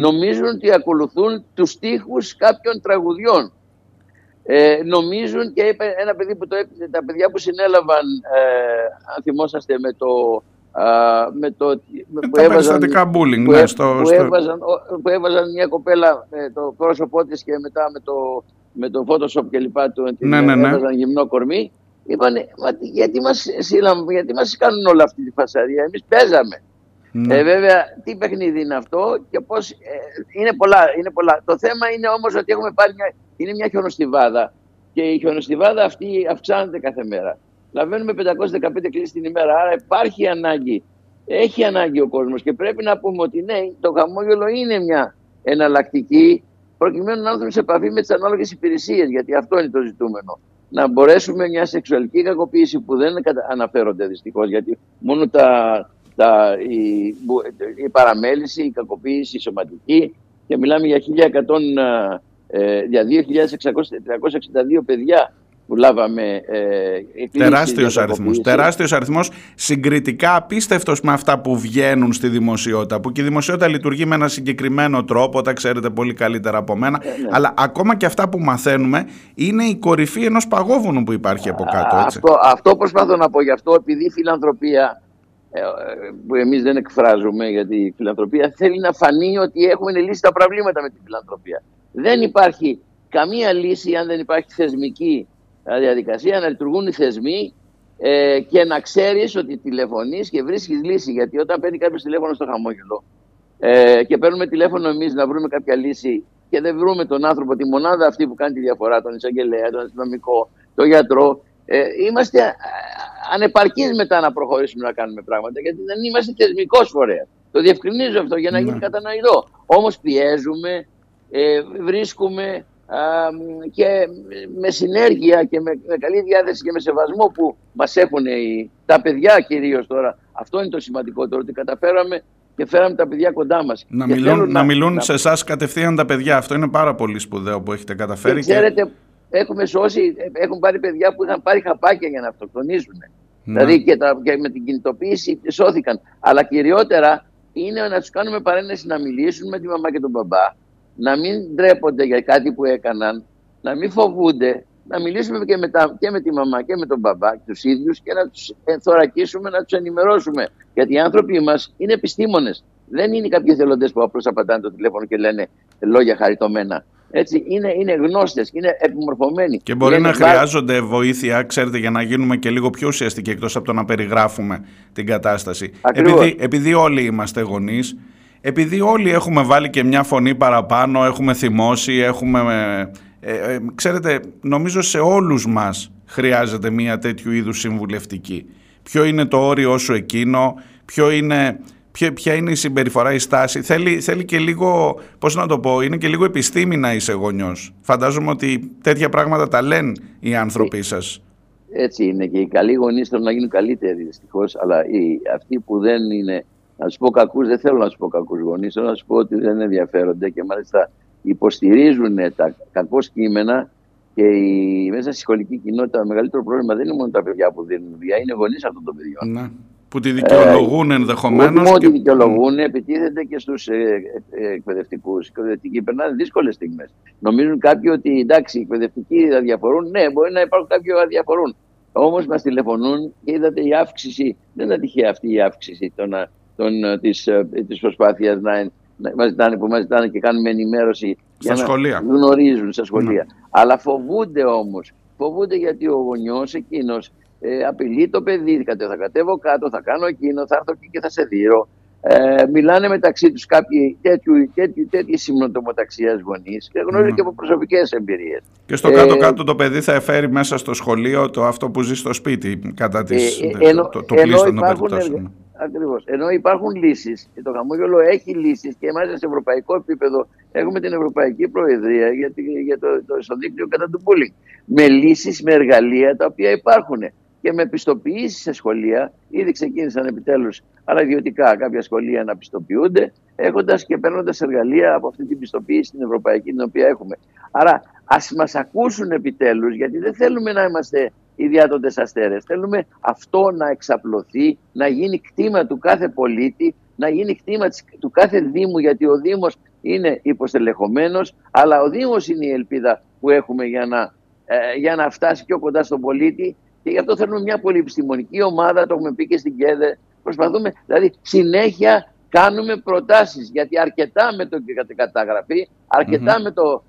Νομίζουν ότι ακολουθούν τους στίχους κάποιων τραγουδιών. Ε, νομίζουν και είπε ένα παιδί που το έπαιζε, τα παιδιά που συνέλαβαν, ε, αν θυμόσαστε με το, με το που, έβαζαν, bullying, που, ναι, στο, που, έβαζαν, που έβαζαν μια κοπέλα με το πρόσωπό της και μετά με το με το Photoshop και λοιπά του, ναι, ναι, ναι. έβαζαν γυμνό κορμί, είπανε, γιατί μας, γιατί μας κάνουν όλα αυτή τη φασαρία, εμείς παίζαμε. Ναι. Ε, βέβαια, τι παιχνίδι είναι αυτό και πώς, ε, είναι, πολλά, είναι πολλά. Το θέμα είναι όμως ότι έχουμε πάρει μια, είναι μια χιονοστιβάδα και η χιονοστιβάδα αυτή αυξάνεται κάθε μέρα. Λαβαίνουμε 515 κλήσεις την ημέρα, άρα υπάρχει ανάγκη. Έχει ανάγκη ο κόσμος και πρέπει να πούμε ότι ναι, το χαμόγελο είναι μια εναλλακτική προκειμένου να έρθουν σε επαφή με τις ανάλογες υπηρεσίες, γιατί αυτό είναι το ζητούμενο. Να μπορέσουμε μια σεξουαλική κακοποίηση που δεν αναφέρονται δυστυχώς, γιατί μόνο τα, τα, η, η παραμέληση, η κακοποίηση η σωματική και μιλάμε για 1100, ε, για 2.662 παιδιά που λάβαμε. Ε, τεράστιος αριθμός, τεράστιος αριθμός συγκριτικά απίστευτος με αυτά που βγαίνουν στη δημοσιότητα που και η δημοσιότητα λειτουργεί με ένα συγκεκριμένο τρόπο τα ξέρετε πολύ καλύτερα από μένα ε, ναι. αλλά ακόμα και αυτά που μαθαίνουμε είναι η κορυφή ενός παγόβουνου που υπάρχει από κάτω. Έτσι. Αυτό, αυτό προσπαθώ να πω γι' αυτό επειδή η φιλανθρωπία ε, που εμείς δεν εκφράζουμε γιατί η φιλανθρωπία θέλει να φανεί ότι έχουμε λύσει τα προβλήματα με την φιλανθρωπία. Δεν υπάρχει καμία λύση αν δεν υπάρχει θεσμική διαδικασία να λειτουργούν οι θεσμοί ε, και να ξέρεις ότι τηλεφωνείς και βρίσκεις λύση. Γιατί όταν παίρνει κάποιος τηλέφωνο στο χαμόγελο ε, και παίρνουμε τηλέφωνο εμείς να βρούμε κάποια λύση και δεν βρούμε τον άνθρωπο, τη μονάδα αυτή που κάνει τη διαφορά, τον εισαγγελέα, τον αστυνομικό, τον γιατρό, ε, είμαστε ε, ανεπαρκείς μετά να προχωρήσουμε να κάνουμε πράγματα γιατί δεν είμαστε θεσμικός φορέας. Το διευκρινίζω αυτό για να γίνει ναι. κατανοητό. Όμως πιέζουμε, ε, βρίσκουμε, και με συνέργεια και με, καλή διάθεση και με σεβασμό που μας έχουν τα παιδιά κυρίως τώρα. Αυτό είναι το σημαντικότερο, ότι καταφέραμε και φέραμε τα παιδιά κοντά μας. Να μιλούν, να, μιλούν σε εσάς κατευθείαν τα παιδιά. Αυτό είναι πάρα πολύ σπουδαίο που έχετε καταφέρει. Και ξέρετε, έχουμε σώσει, έχουν πάρει παιδιά που είχαν πάρει χαπάκια για να αυτοκτονήσουν. Δηλαδή και, τα, και με την κινητοποίηση σώθηκαν. Αλλά κυριότερα είναι να τους κάνουμε παρένεση να μιλήσουν με τη μαμά και τον μπαμπά να μην ντρέπονται για κάτι που έκαναν, να μην φοβούνται, να μιλήσουμε και με, τα, και με τη μαμά και με τον μπαμπά, τους ίδιους και να τους ενθωρακίσουμε, να τους ενημερώσουμε. Γιατί οι άνθρωποι μας είναι επιστήμονες. Δεν είναι κάποιοι εθελοντές που απλώς απαντάνε το τηλέφωνο και λένε λόγια χαριτωμένα. Έτσι, είναι, είναι γνώστες, είναι επιμορφωμένοι. Και μπορεί να χρειάζονται βοήθεια, ξέρετε, για να γίνουμε και λίγο πιο ουσιαστικοί εκτός από το να περιγράφουμε την κατάσταση. Επειδή, επειδή όλοι είμαστε γονείς, επειδή όλοι έχουμε βάλει και μια φωνή παραπάνω, έχουμε θυμώσει, έχουμε Ε, ξέρετε, νομίζω σε όλους μας χρειάζεται μια τέτοιου είδους συμβουλευτική. Ποιο είναι το όριο σου εκείνο, ποιο είναι ποια, είναι η συμπεριφορά, η στάση. Θέλει, θέλει και λίγο, πώς να το πω, είναι και λίγο επιστήμη να είσαι γονιός. Φαντάζομαι ότι τέτοια πράγματα τα λένε οι άνθρωποι σας. Έτσι είναι και οι καλοί γονείς θέλουν να γίνουν καλύτεροι δυστυχώς, αλλά οι, αυτοί που δεν είναι, να σου πω κακούς, δεν θέλω να σου πω κακούς γονείς, θέλω να σου πω ότι δεν ενδιαφέρονται και μάλιστα υποστηρίζουν τα κακό κείμενα και η, μέσα στη σχολική κοινότητα το μεγαλύτερο πρόβλημα δεν είναι μόνο τα παιδιά που δίνουν δουλειά, είναι οι γονείς αυτών των παιδιών. Ναι. Που τη δικαιολογούν ε, ενδεχομένως. Όχι και... τη δικαιολογούν, επιτίθεται και στους ε, ε, εκπαιδευτικούς. Οι εκπαιδευτικοί περνάνε δύσκολες στιγμές. Νομίζουν κάποιοι ότι εντάξει, οι εκπαιδευτικοί θα διαφορούν. Ναι, μπορεί να υπάρχουν κάποιοι που θα διαφορούν. Όμως μας τηλεφωνούν και είδατε η αύξηση, δεν είναι τυχαία αυτή η αύξηση της ε, προσπάθειας να, να μας ζητάνε, που μας ζητάνε και κάνουμε ενημέρωση στα για σχολεία. να γνωρίζουν στα σχολεία. Ναι. Αλλά φοβούνται όμως. Φοβούνται γιατί ο γονιός εκείνος ε, απειλεί το παιδί, θα κατέβω κάτω, θα κάνω εκείνο, θα έρθω εκεί και θα σε δείρω. Ε, μιλάνε μεταξύ τους κάποιοι τέτοιου, τέτοιου, τέτοιες συμνοτομοταξίας γονείς και γνωρίζουν mm. και από προσωπικές εμπειρίες. Και στο κάτω-κάτω το παιδί θα εφέρει μέσα στο σχολείο το αυτό που ζει στο σπίτι κατά τις, ε, ε, το, το πλήστον των περιπτώσεων. Ακριβώς. Ενώ υπάρχουν λύσεις και το χαμόγελο έχει λύσεις και εμάς σε ευρωπαϊκό επίπεδο έχουμε την Ευρωπαϊκή Προεδρία για, για το, το, το δίκτυο κατά του bullying. Με λύσεις, με εργαλεία τα οποία υπάρχουν και με πιστοποιήσεις σε σχολεία. Ήδη ξεκίνησαν επιτέλους, αλλά ιδιωτικά κάποια σχολεία να πιστοποιούνται, έχοντας και παίρνοντας εργαλεία από αυτή την πιστοποίηση την ευρωπαϊκή την οποία έχουμε. Άρα ας μας ακούσουν επιτέλους, γιατί δεν θέλουμε να είμαστε οι διάτοντε αστέρε. Θέλουμε αυτό να εξαπλωθεί, να γίνει κτήμα του κάθε πολίτη, να γίνει κτήμα του κάθε Δήμου, γιατί ο Δήμος είναι υποστελεχωμένος, αλλά ο Δήμος είναι η ελπίδα που έχουμε για να, ε, για να φτάσει πιο κοντά στον πολίτη και γι' αυτό θέλουμε μια πολυεπιστημονική ομάδα, το έχουμε πει και στην ΚΕΔΕ. Προσπαθούμε, δηλαδή συνέχεια κάνουμε προτάσεις, γιατί αρκετά με το καταγραφή, με το...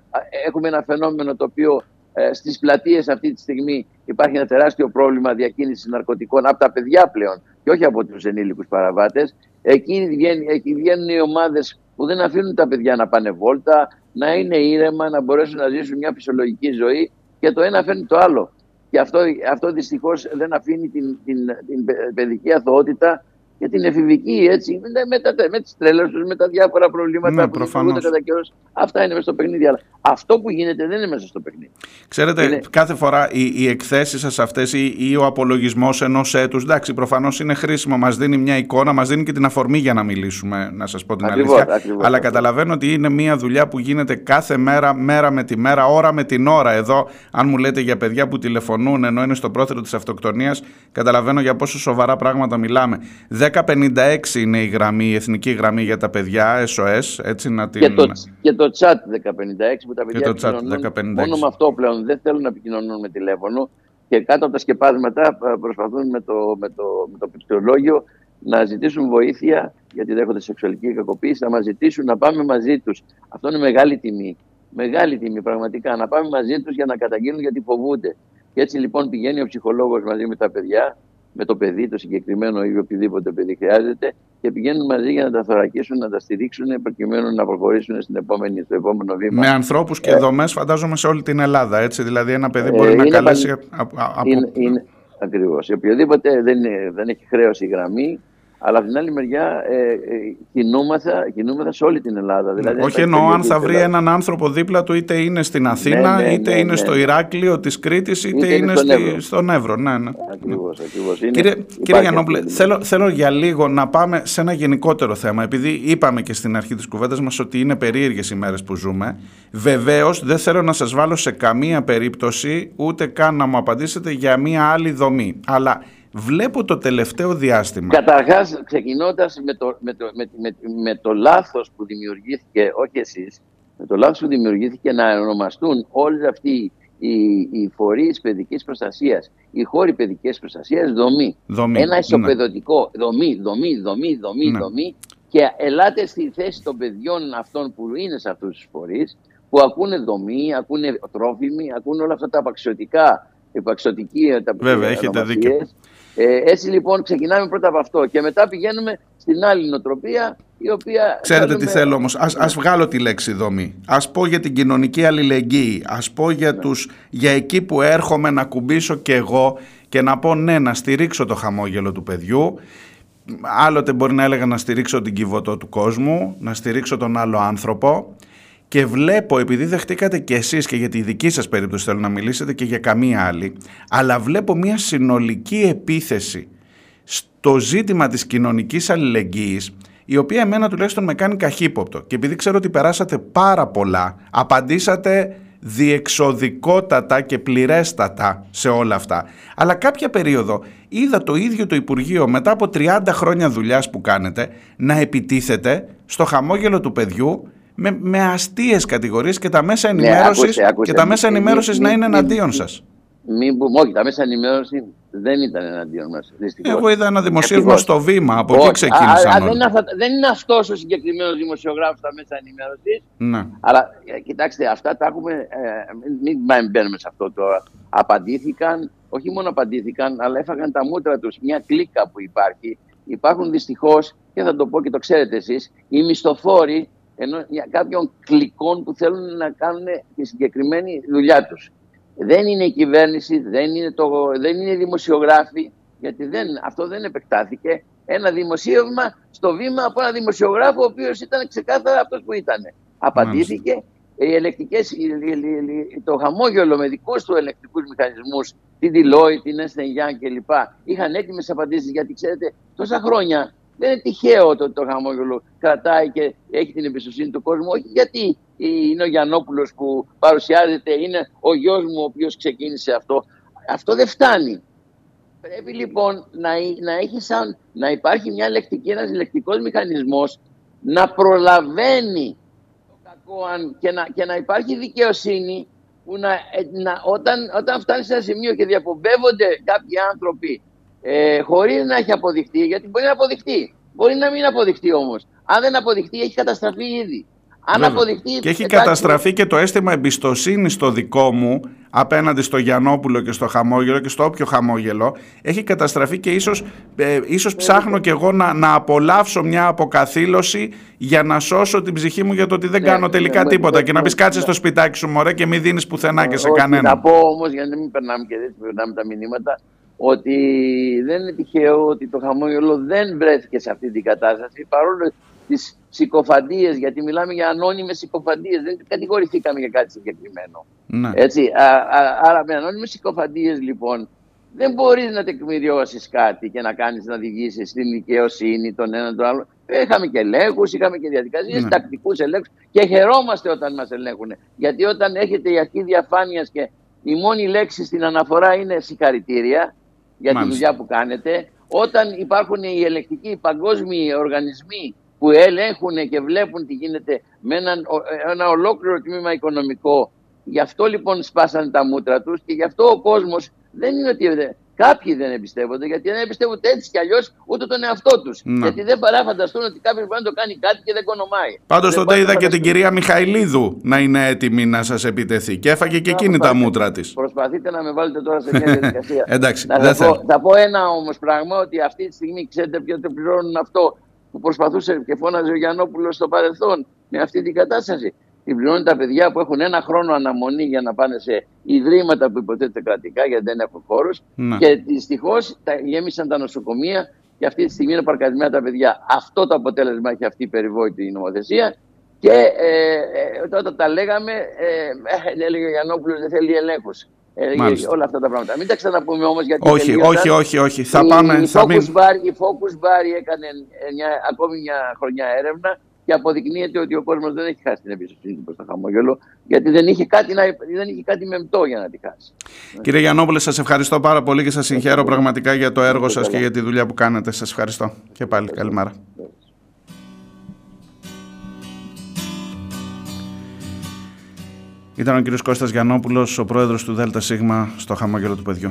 Έχουμε ένα φαινόμενο το οποίο ε, στις πλατείες αυτή τη στιγμή υπάρχει ένα τεράστιο πρόβλημα διακίνησης ναρκωτικών από τα παιδιά πλέον και όχι από τους ενήλικους παραβάτες. Εκεί, εκεί βγαίνουν οι ομάδες που δεν αφήνουν τα παιδιά να πάνε βόλτα, να είναι ήρεμα, να μπορέσουν να ζήσουν μια φυσιολογική ζωή και το ένα φέρνει το άλλο. Και αυτό, αυτό δυστυχώς δεν αφήνει την, την, την παιδική αθωότητα και την εφηβική έτσι, με, με, με τις τρέλες τους, με τα διάφορα προβλήματα ναι, που δημιουργούνται κατά καιρός. Αυτά είναι μέσα στο παιχνίδι, αλλά αυτό που γίνεται δεν είναι μέσα στο παιχνίδι. Ξέρετε, είναι... κάθε φορά οι, οι εκθέσεις σας αυτές ή, ή ο απολογισμός ενός έτους, εντάξει, προφανώς είναι χρήσιμο, μας δίνει μια εικόνα, μας δίνει και την αφορμή για να μιλήσουμε, να σας πω την ακριβώς, αλήθεια. Ακριβώς, αλλά καταλαβαίνω ότι είναι μια δουλειά που γίνεται κάθε μέρα, μέρα με τη μέρα, ώρα με την ώρα. Εδώ, αν μου λέτε για παιδιά που τηλεφωνούν ενώ είναι στο πρόθερο της αυτοκτονίας, καταλαβαίνω για πόσο σοβαρά πράγματα μιλάμε. 1056 είναι η γραμμή, η εθνική γραμμή για τα παιδιά, SOS, έτσι να την... Και το, και το chat 1056 που τα παιδιά και το chat 1056. μόνο με αυτό πλέον δεν θέλουν να επικοινωνούν με τηλέφωνο και κάτω από τα σκεπάσματα ε, προσπαθούν με το, με το, με το πληκτρολόγιο να ζητήσουν βοήθεια γιατί δέχονται σεξουαλική κακοποίηση, να μας ζητήσουν να πάμε μαζί τους. Αυτό είναι μεγάλη τιμή. Μεγάλη τιμή πραγματικά. Να πάμε μαζί τους για να καταγγείλουν γιατί φοβούνται. Και έτσι λοιπόν πηγαίνει ο ψυχολόγος μαζί με τα παιδιά με το παιδί, το συγκεκριμένο ή οποιοδήποτε παιδί χρειάζεται και πηγαίνουν μαζί για να τα θωρακίσουν, να τα στηρίξουν προκειμένου να προχωρήσουν στην επόμενη, στο επόμενο βήμα. Με ανθρώπους και ε, δομές, φαντάζομαι σε όλη την Ελλάδα. Έτσι, δηλαδή, ένα παιδί μπορεί ε, να καλέσει. Από... Είναι, είναι, Ακριβώς. Οποιοδήποτε δεν, δεν έχει χρέωση γραμμή, αλλά από την άλλη μεριά ε, ε, κινούμεθα, κινούμεθα σε όλη την Ελλάδα. Δηλαδή, Όχι εννοώ αν θα βρει έναν άνθρωπο δίπλα του, είτε είναι στην ναι, Αθήνα, ναι, ναι, είτε είναι στο Ηράκλειο της Κρήτης, είτε, είτε, είναι, στον, Εύρο. στον Εύρο. Ναι, ναι. Ακριβώς, ακριβώς. Είναι, κύριε, κύριε Γιαννόπλε, θέλω, θέλω για λίγο να πάμε σε ένα γενικότερο θέμα. Επειδή είπαμε και στην αρχή της κουβέντας μας ότι είναι περίεργες οι μέρες που ζούμε. Βεβαίως δεν θέλω να σας βάλω σε καμία περίπτωση ούτε καν να μου απαντήσετε για μία άλλη δομή. Αλλά βλέπω το τελευταίο διάστημα. Καταρχάς, ξεκινώντας με το, με, το, με, με, με το λάθος που δημιουργήθηκε, όχι εσείς, με το λάθος που δημιουργήθηκε να ονομαστούν όλοι αυτοί οι, οι φορείς παιδικής προστασίας, οι χώροι παιδικής προστασίας δομή. δομή. Ένα ναι. ισοπεδωτικό ναι. δομή, δομή, δομή, δομή, ναι. δομή. Και ελάτε στη θέση των παιδιών αυτών που είναι σε αυτούς τους φορείς, που ακούνε δομή, ακούνε τρόφιμοι, ακούνε όλα αυτά τα απαξιωτικά, υπαξιωτική τα Βέβαια, έχετε δίκιο. Ε, έτσι λοιπόν ξεκινάμε πρώτα από αυτό και μετά πηγαίνουμε στην άλλη νοοτροπία η οποία... Ξέρετε τι θέλω όμως, ας, ας βγάλω τη λέξη δομή. Ας πω για την κοινωνική αλληλεγγύη, ας πω για, ναι. τους, για εκεί που έρχομαι να κουμπίσω και εγώ και να πω ναι, να στηρίξω το χαμόγελο του παιδιού. Άλλοτε μπορεί να έλεγα να στηρίξω την κυβωτό του κόσμου, να στηρίξω τον άλλο άνθρωπο και βλέπω, επειδή δεχτήκατε και εσείς και για τη δική σας περίπτωση θέλω να μιλήσετε και για καμία άλλη, αλλά βλέπω μια συνολική επίθεση στο ζήτημα της κοινωνικής αλληλεγγύης η οποία εμένα τουλάχιστον με κάνει καχύποπτο και επειδή ξέρω ότι περάσατε πάρα πολλά, απαντήσατε διεξοδικότατα και πληρέστατα σε όλα αυτά. Αλλά κάποια περίοδο είδα το ίδιο το Υπουργείο μετά από 30 χρόνια δουλειάς που κάνετε να επιτίθεται στο χαμόγελο του παιδιού με, με αστείες κατηγορίες και τα μέσα ναι, ενημέρωσης, και τα μέσα ενημέρωσης να είναι εναντίον σας. Μην πούμε, όχι, τα μέσα ενημέρωσης δεν ήταν εναντίον μας. Εγώ είδα ένα δημοσίευμα στο βήμα, από εκεί ξεκίνησα. Δεν, δεν είναι αυτός ο συγκεκριμένος δημοσιογράφος στα μέσα ενημέρωσης. Ναι. Αλλά ε, κοιτάξτε, αυτά τα έχουμε. Ε, μην, μην μπαίνουμε σε αυτό τώρα. Απαντήθηκαν, όχι μόνο απαντήθηκαν, αλλά έφαγαν τα μούτρα τους. Μια κλίκα που υπάρχει. Υπάρχουν δυστυχώς, και θα το πω και το ξέρετε εσείς, οι μισθοφόροι ενώ, κάποιων κλικών που θέλουν να κάνουν τη συγκεκριμένη δουλειά τους δεν είναι η κυβέρνηση, δεν είναι, το, δεν είναι οι δημοσιογράφοι, γιατί δεν, αυτό δεν επεκτάθηκε. Ένα δημοσίευμα στο βήμα από ένα δημοσιογράφο, ο οποίος ήταν ξεκάθαρα αυτός που ήταν. Απαντήθηκε. Οι ελεκτικές, το χαμόγελο με δικούς του ελεκτικούς μηχανισμούς, την Deloitte, την Ernst κλπ. είχαν έτοιμες απαντήσεις. Γιατί ξέρετε, τόσα χρόνια δεν είναι τυχαίο ότι το χαμόγελο κρατάει και έχει την εμπιστοσύνη του κόσμου. Όχι γιατί είναι ο Γιαννόπουλος που παρουσιάζεται, είναι ο γιος μου ο οποίος ξεκίνησε αυτό. Αυτό δεν φτάνει. Πρέπει λοιπόν να, να, έχει σαν, να υπάρχει μια λεκτική, ένας λεκτικός μηχανισμός να προλαβαίνει το κακό και, να, και να υπάρχει δικαιοσύνη που να, να, όταν, όταν φτάνει σε ένα σημείο και διαπομπεύονται κάποιοι άνθρωποι ε, χωρίς να έχει αποδειχτεί, γιατί μπορεί να αποδειχτεί, μπορεί να μην αποδειχτεί όμως. Αν δεν αποδειχτεί έχει καταστραφεί ήδη. Αν αποδειχτεί, και έχει καταστραφεί και το αίσθημα εμπιστοσύνης στο δικό μου απέναντι στο Γιαννόπουλο και στο χαμόγελο και στο όποιο χαμόγελο έχει καταστραφεί και ίσως, ε, ίσως ψάχνω και εγώ να, να απολαύσω μια αποκαθήλωση για να σώσω την ψυχή μου για το ότι δεν ναι, κάνω ναι, τελικά ναι, τίποτα και να πεις κάτσε στο σπιτάκι σου μωρέ και μην δίνεις πουθενά και σε κανένα. Να πω όμως για να μην περνάμε και δεν περνάμε τα μηνύματα ότι δεν είναι τυχαίο ότι το χαμόγελο δεν βρέθηκε σε αυτή την κατάσταση παρόλο τις συκοφαντίες, γιατί μιλάμε για ανώνυμες συκοφαντίες, δεν κατηγορηθήκαμε για κάτι συγκεκριμένο. Ναι. Έτσι, α, α, άρα με ανώνυμες συκοφαντίες λοιπόν δεν μπορείς να τεκμηριώσεις κάτι και να κάνεις να οδηγήσει στην δικαιοσύνη τον έναν τον άλλο. Είχαμε και ελέγχους, είχαμε και διαδικασίες, ναι. τακτικούς ελέγχους και χαιρόμαστε όταν μας ελέγχουν. Γιατί όταν έχετε η αρχή διαφάνειας και η μόνη λέξη στην αναφορά είναι συγχαρητήρια για τη δουλειά που κάνετε, όταν υπάρχουν οι ελεκτικοί οι παγκόσμιοι οργανισμοί που ελέγχουν και βλέπουν τι γίνεται με ένα, ένα ολόκληρο τμήμα οικονομικό. Γι' αυτό λοιπόν σπάσανε τα μούτρα τους και γι' αυτό ο κόσμος δεν είναι ότι κάποιοι δεν εμπιστεύονται, γιατί δεν εμπιστεύονται έτσι κι αλλιώς ούτε τον εαυτό τους. Γιατί δεν παρά φανταστούν ότι κάποιος μπορεί να το κάνει κάτι και δεν κονομάει. Πάντως τότε είδα και την κυρία Μιχαηλίδου να είναι έτοιμη να σας επιτεθεί και έφαγε και εκείνη τα μούτρα της. Προσπαθείτε να με βάλετε τώρα σε μια διαδικασία. Εντάξει, δεν θα, πω, θα πω ένα όμως πράγμα ότι αυτή τη στιγμή ξέρετε ποιο το πληρώνουν αυτό που προσπαθούσε και φώναζε ο Γιαννόπουλος στο παρελθόν με αυτή την κατάσταση. Την πληρώνουν τα παιδιά που έχουν ένα χρόνο αναμονή για να πάνε σε ιδρύματα που υποτίθεται κρατικά γιατί δεν έχουν χώρους. Ναι. Και δυστυχώς γέμισαν τα νοσοκομεία και αυτή τη στιγμή είναι παρκαδημένα τα παιδιά. Αυτό το αποτέλεσμα έχει αυτή η περιβόητη νομοθεσία. Και ε, ε, όταν τα λέγαμε, ε, ε έλεγε ο Γιαννόπουλος δεν θέλει ελέγχους. Ε, όλα αυτά τα πράγματα. Μην τα ξαναπούμε όμως γιατί. Όχι, όχι, όχι, όχι. Θα η, πάμε. Η, θα Focus, Bar, η Focus Bar έκανε μια, ακόμη μια χρονιά έρευνα και αποδεικνύεται ότι ο κόσμος δεν έχει χάσει την εμπιστοσύνη του προς το χαμόγελο, γιατί δεν είχε κάτι, να, δεν είχε κάτι μεμπτό για να τη χάσει. Κύριε Γιαννόπουλε, σας ευχαριστώ πάρα πολύ και σας συγχαίρω πραγματικά για το έργο σας και για τη δουλειά που κάνετε. Σας ευχαριστώ. Και πάλι, καλημέρα. Ήταν ο κύριος Κώστας Γιαννόπουλος, ο πρόεδρος του ΔΣ στο χαμόγελο του παιδιού.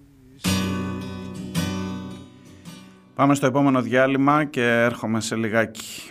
Πάμε στο επόμενο διάλειμμα και έρχομαι σε λιγάκι.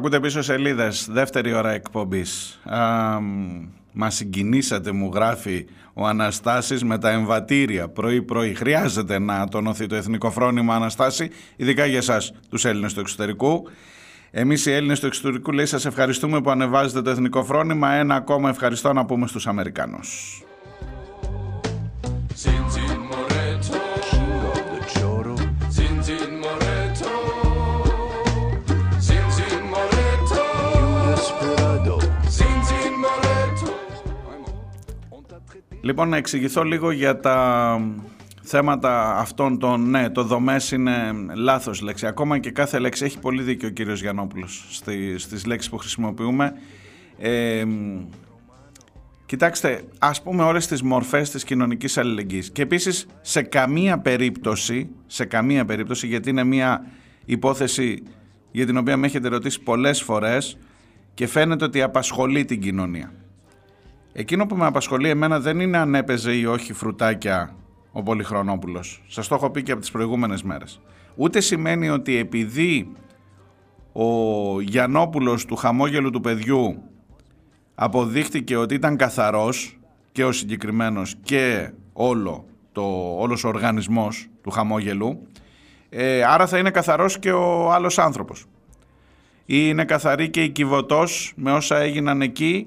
Ακούτε πίσω σελίδες, δεύτερη ώρα εκπομπής. Μας συγκινήσατε, μου γράφει ο Αναστάσης με τα εμβατήρια πρωί-πρωί. Χρειάζεται να τονωθεί το εθνικό φρόνημα, Αναστάση, ειδικά για εσάς, τους Έλληνες του εξωτερικού. Εμείς οι Έλληνες του εξωτερικού, λέει, σας ευχαριστούμε που ανεβάζετε το εθνικό φρόνημα. Ένα ακόμα ευχαριστώ να πούμε στους Αμερικάνου. Λοιπόν, να εξηγηθώ λίγο για τα θέματα αυτών των... Ναι, το δομές είναι λάθος λέξη. Ακόμα και κάθε λέξη έχει πολύ δίκιο ο κύριος Γιαννόπουλος στις, στις λέξεις που χρησιμοποιούμε. Ε, κοιτάξτε, ας πούμε όλες τις μορφές της κοινωνικής αλληλεγγύης. Και επίσης σε καμία περίπτωση, σε καμία περίπτωση, γιατί είναι μια υπόθεση για την οποία με έχετε ρωτήσει πολλές φορές και φαίνεται ότι απασχολεί την κοινωνία. Εκείνο που με απασχολεί εμένα δεν είναι αν έπαιζε ή όχι φρουτάκια ο Πολυχρονόπουλος. Σας το έχω πει και από τις προηγούμενες μέρες. Ούτε σημαίνει ότι επειδή ο Γιαννόπουλος του χαμόγελου του παιδιού αποδείχτηκε ότι ήταν καθαρός και ο συγκεκριμένος και όλο το, όλος ο οργανισμός του χαμόγελου ε, άρα θα είναι καθαρός και ο άλλος άνθρωπος ή είναι καθαρή και η κυβωτός με όσα έγιναν εκεί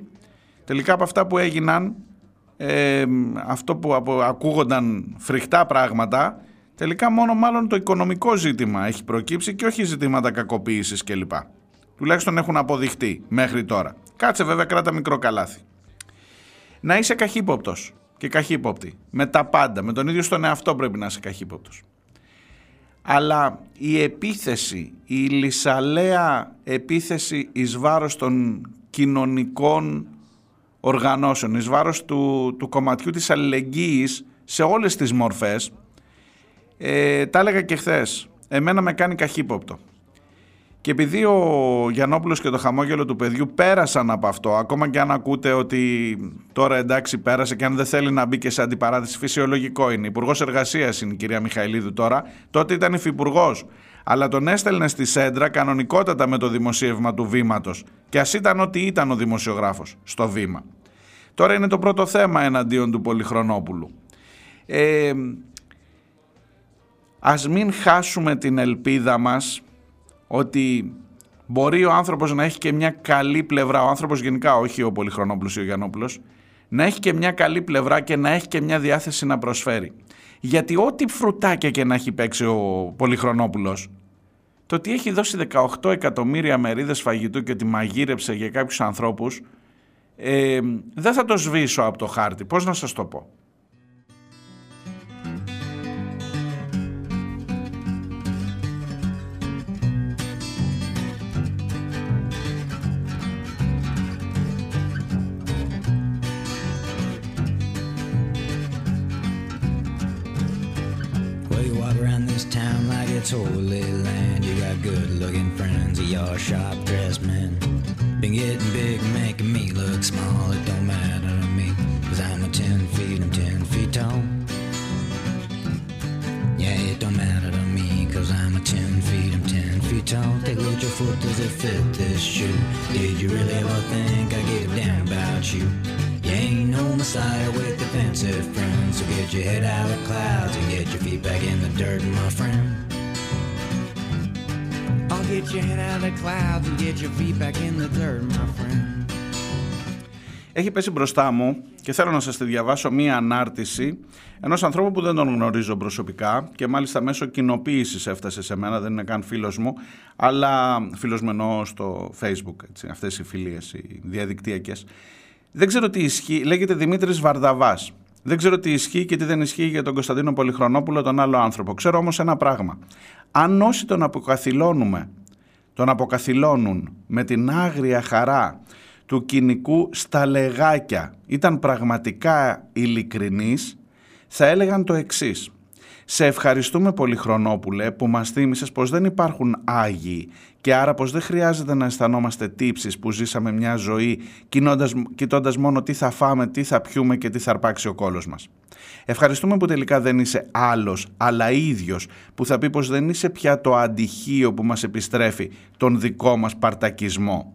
Τελικά από αυτά που έγιναν, ε, αυτό που ακούγονταν φρικτά πράγματα, τελικά μόνο μάλλον το οικονομικό ζήτημα έχει προκύψει και όχι ζητήματα κακοποίησης κλπ. Τουλάχιστον έχουν αποδειχτεί μέχρι τώρα. Κάτσε βέβαια κράτα μικρό καλάθι. Να είσαι καχύποπτος και καχύποπτη. Με τα πάντα. Με τον ίδιο στον εαυτό πρέπει να είσαι καχύποπτος. Αλλά η επίθεση, η λυσαλέα επίθεση εις βάρος των κοινωνικών οργανώσεων, εις βάρος του, του κομματιού της αλληλεγγύης σε όλες τις μορφές, ε, τα έλεγα και χθες. Εμένα με κάνει καχύποπτο. Και επειδή ο Γιαννόπουλος και το χαμόγελο του παιδιού πέρασαν από αυτό, ακόμα και αν ακούτε ότι τώρα εντάξει πέρασε και αν δεν θέλει να μπει και σε αντιπαράθεση, φυσιολογικό είναι. Υπουργός Εργασίας είναι η κυρία Μιχαηλίδου τώρα, τότε ήταν υφυπουργός. Αλλά τον έστελνε στη Σέντρα κανονικότατα με το δημοσίευμα του βήματος. Και ας ήταν ότι ήταν ο δημοσιογράφος στο βήμα. Τώρα είναι το πρώτο θέμα εναντίον του Πολυχρονόπουλου. Ε, ας μην χάσουμε την ελπίδα μας ότι μπορεί ο άνθρωπος να έχει και μια καλή πλευρά, ο άνθρωπος γενικά, όχι ο Πολυχρονόπουλος ή ο Γιαννόπουλος, να έχει και μια καλή πλευρά και να έχει και μια διάθεση να προσφέρει. Γιατί ό,τι φρουτάκια και να έχει παίξει ο Πολυχρονόπουλος, το ότι έχει δώσει 18 εκατομμύρια μερίδες φαγητού και ότι μαγείρεψε για κάποιους ανθρώπους, ε, δεν θα το σβήσω από το χάρτη. Πώς να σας το πω; it's holy land. You got good looking friends, you're sharp dressed men. Been getting big, making me look small. It don't matter to me, cause I'm a 10 feet, I'm 10 feet tall. Yeah, it don't matter to me, cause I'm a 10 feet, I'm 10 feet tall. Take a look your foot, does it fit this shoe? Did you really ever think I give a damn about you? You ain't no messiah with defensive friends, so get your head out of clouds and get your feet back in the dirt, my friend. I'll get your head out of clouds and get your feet back in the dirt, my friend. Έχει πέσει μπροστά μου και θέλω να σας τη διαβάσω μία ανάρτηση ενός ανθρώπου που δεν τον γνωρίζω προσωπικά και μάλιστα μέσω κοινοποίησης έφτασε σε μένα, δεν είναι καν φίλος μου, αλλά φίλος μου εννοώ στο facebook, έτσι, αυτές οι φιλίες, οι διαδικτυακές. Δεν ξέρω τι ισχύει, λέγεται Δημήτρης Βαρδαβάς. Δεν ξέρω τι ισχύει και τι δεν ισχύει για τον Κωνσταντίνο Πολυχρονόπουλο, τον άλλο άνθρωπο. Ξέρω όμως ένα πράγμα. Αν όσοι τον αποκαθιλώνουμε τον αποκαθιλώνουν με την άγρια χαρά του κοινικού στα λεγάκια ήταν πραγματικά ειλικρινής, θα έλεγαν το εξής. Σε ευχαριστούμε πολύ Χρονόπουλε που μας θύμισες πως δεν υπάρχουν Άγιοι και άρα πως δεν χρειάζεται να αισθανόμαστε τύψεις που ζήσαμε μια ζωή κοιτώντας μόνο τι θα φάμε, τι θα πιούμε και τι θα αρπάξει ο κόλος μας. Ευχαριστούμε που τελικά δεν είσαι άλλος, αλλά ίδιος, που θα πει πως δεν είσαι πια το αντυχείο που μας επιστρέφει τον δικό μας παρτακισμό.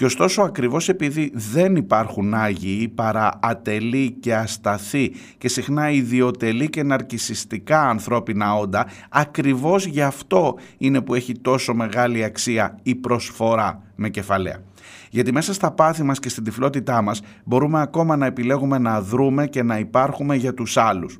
Και ωστόσο ακριβώς επειδή δεν υπάρχουν Άγιοι παρά ατελή και ασταθή και συχνά ιδιωτελή και ναρκισιστικά ανθρώπινα όντα, ακριβώς γι' αυτό είναι που έχει τόσο μεγάλη αξία η προσφορά με κεφαλαία. Γιατί μέσα στα πάθη μας και στην τυφλότητά μας μπορούμε ακόμα να επιλέγουμε να δρούμε και να υπάρχουμε για τους άλλους.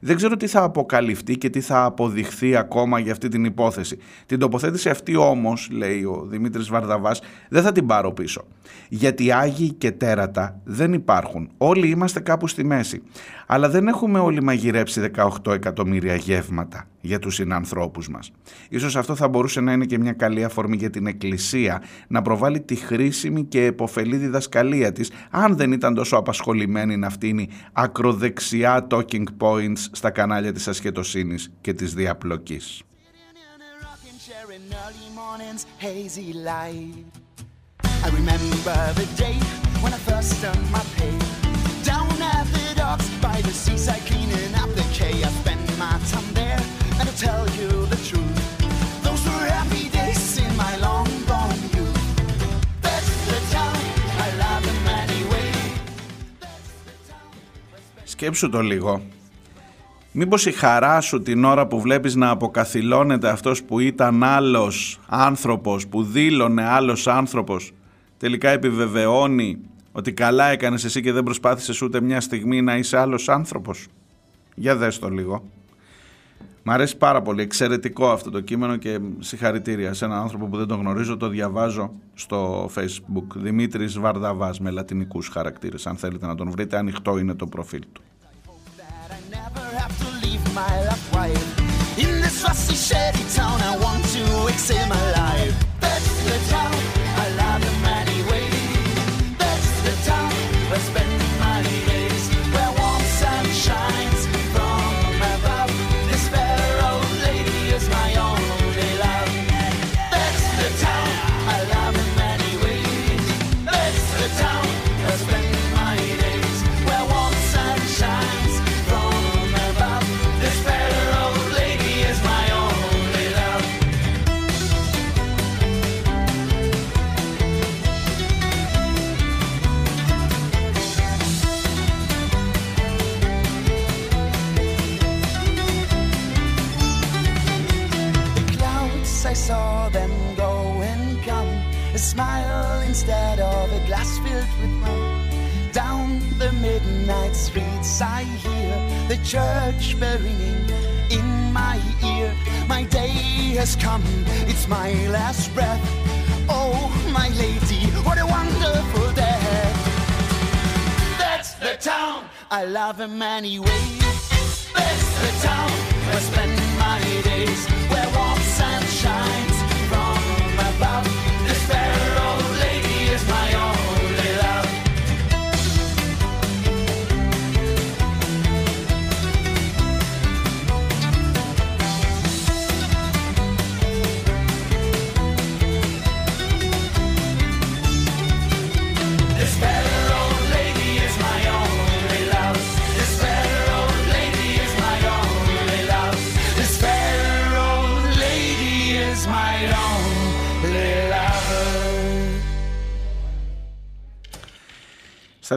Δεν ξέρω τι θα αποκαλυφθεί και τι θα αποδειχθεί ακόμα για αυτή την υπόθεση. Την τοποθέτηση αυτή όμως, λέει ο Δημήτρης Βαρδαβάς, δεν θα την πάρω πίσω. Γιατί Άγιοι και τέρατα δεν υπάρχουν. Όλοι είμαστε κάπου στη μέση. Αλλά δεν έχουμε όλοι μαγειρέψει 18 εκατομμύρια γεύματα για τους συνανθρώπους μας. Ίσως αυτό θα μπορούσε να είναι και μια καλή αφορμή για την Εκκλησία να προβάλλει τη χρήσιμη και εποφελή διδασκαλία της αν δεν ήταν τόσο απασχολημένη να φτύνει ακροδεξιά talking στα κανάλια της ασχετοσύνης και της διαπλοκής, σκέψου το λίγο. Μήπως η χαρά σου την ώρα που βλέπεις να αποκαθιλώνεται αυτός που ήταν άλλος άνθρωπος, που δήλωνε άλλος άνθρωπος, τελικά επιβεβαιώνει ότι καλά έκανες εσύ και δεν προσπάθησες ούτε μια στιγμή να είσαι άλλος άνθρωπος; Για δες το λίγο. Μ' αρέσει πάρα πολύ, εξαιρετικό αυτό το κείμενο και συγχαρητήρια σε έναν άνθρωπο που δεν τον γνωρίζω, το διαβάζω στο facebook. Δημήτρης Βαρδαβάς με λατινικούς χαρακτήρες, αν θέλετε να τον βρείτε, ανοιχτό είναι το προφίλ του. never have to leave my love wife. In this rusty, shady town, I want to exhale my life. That's the time.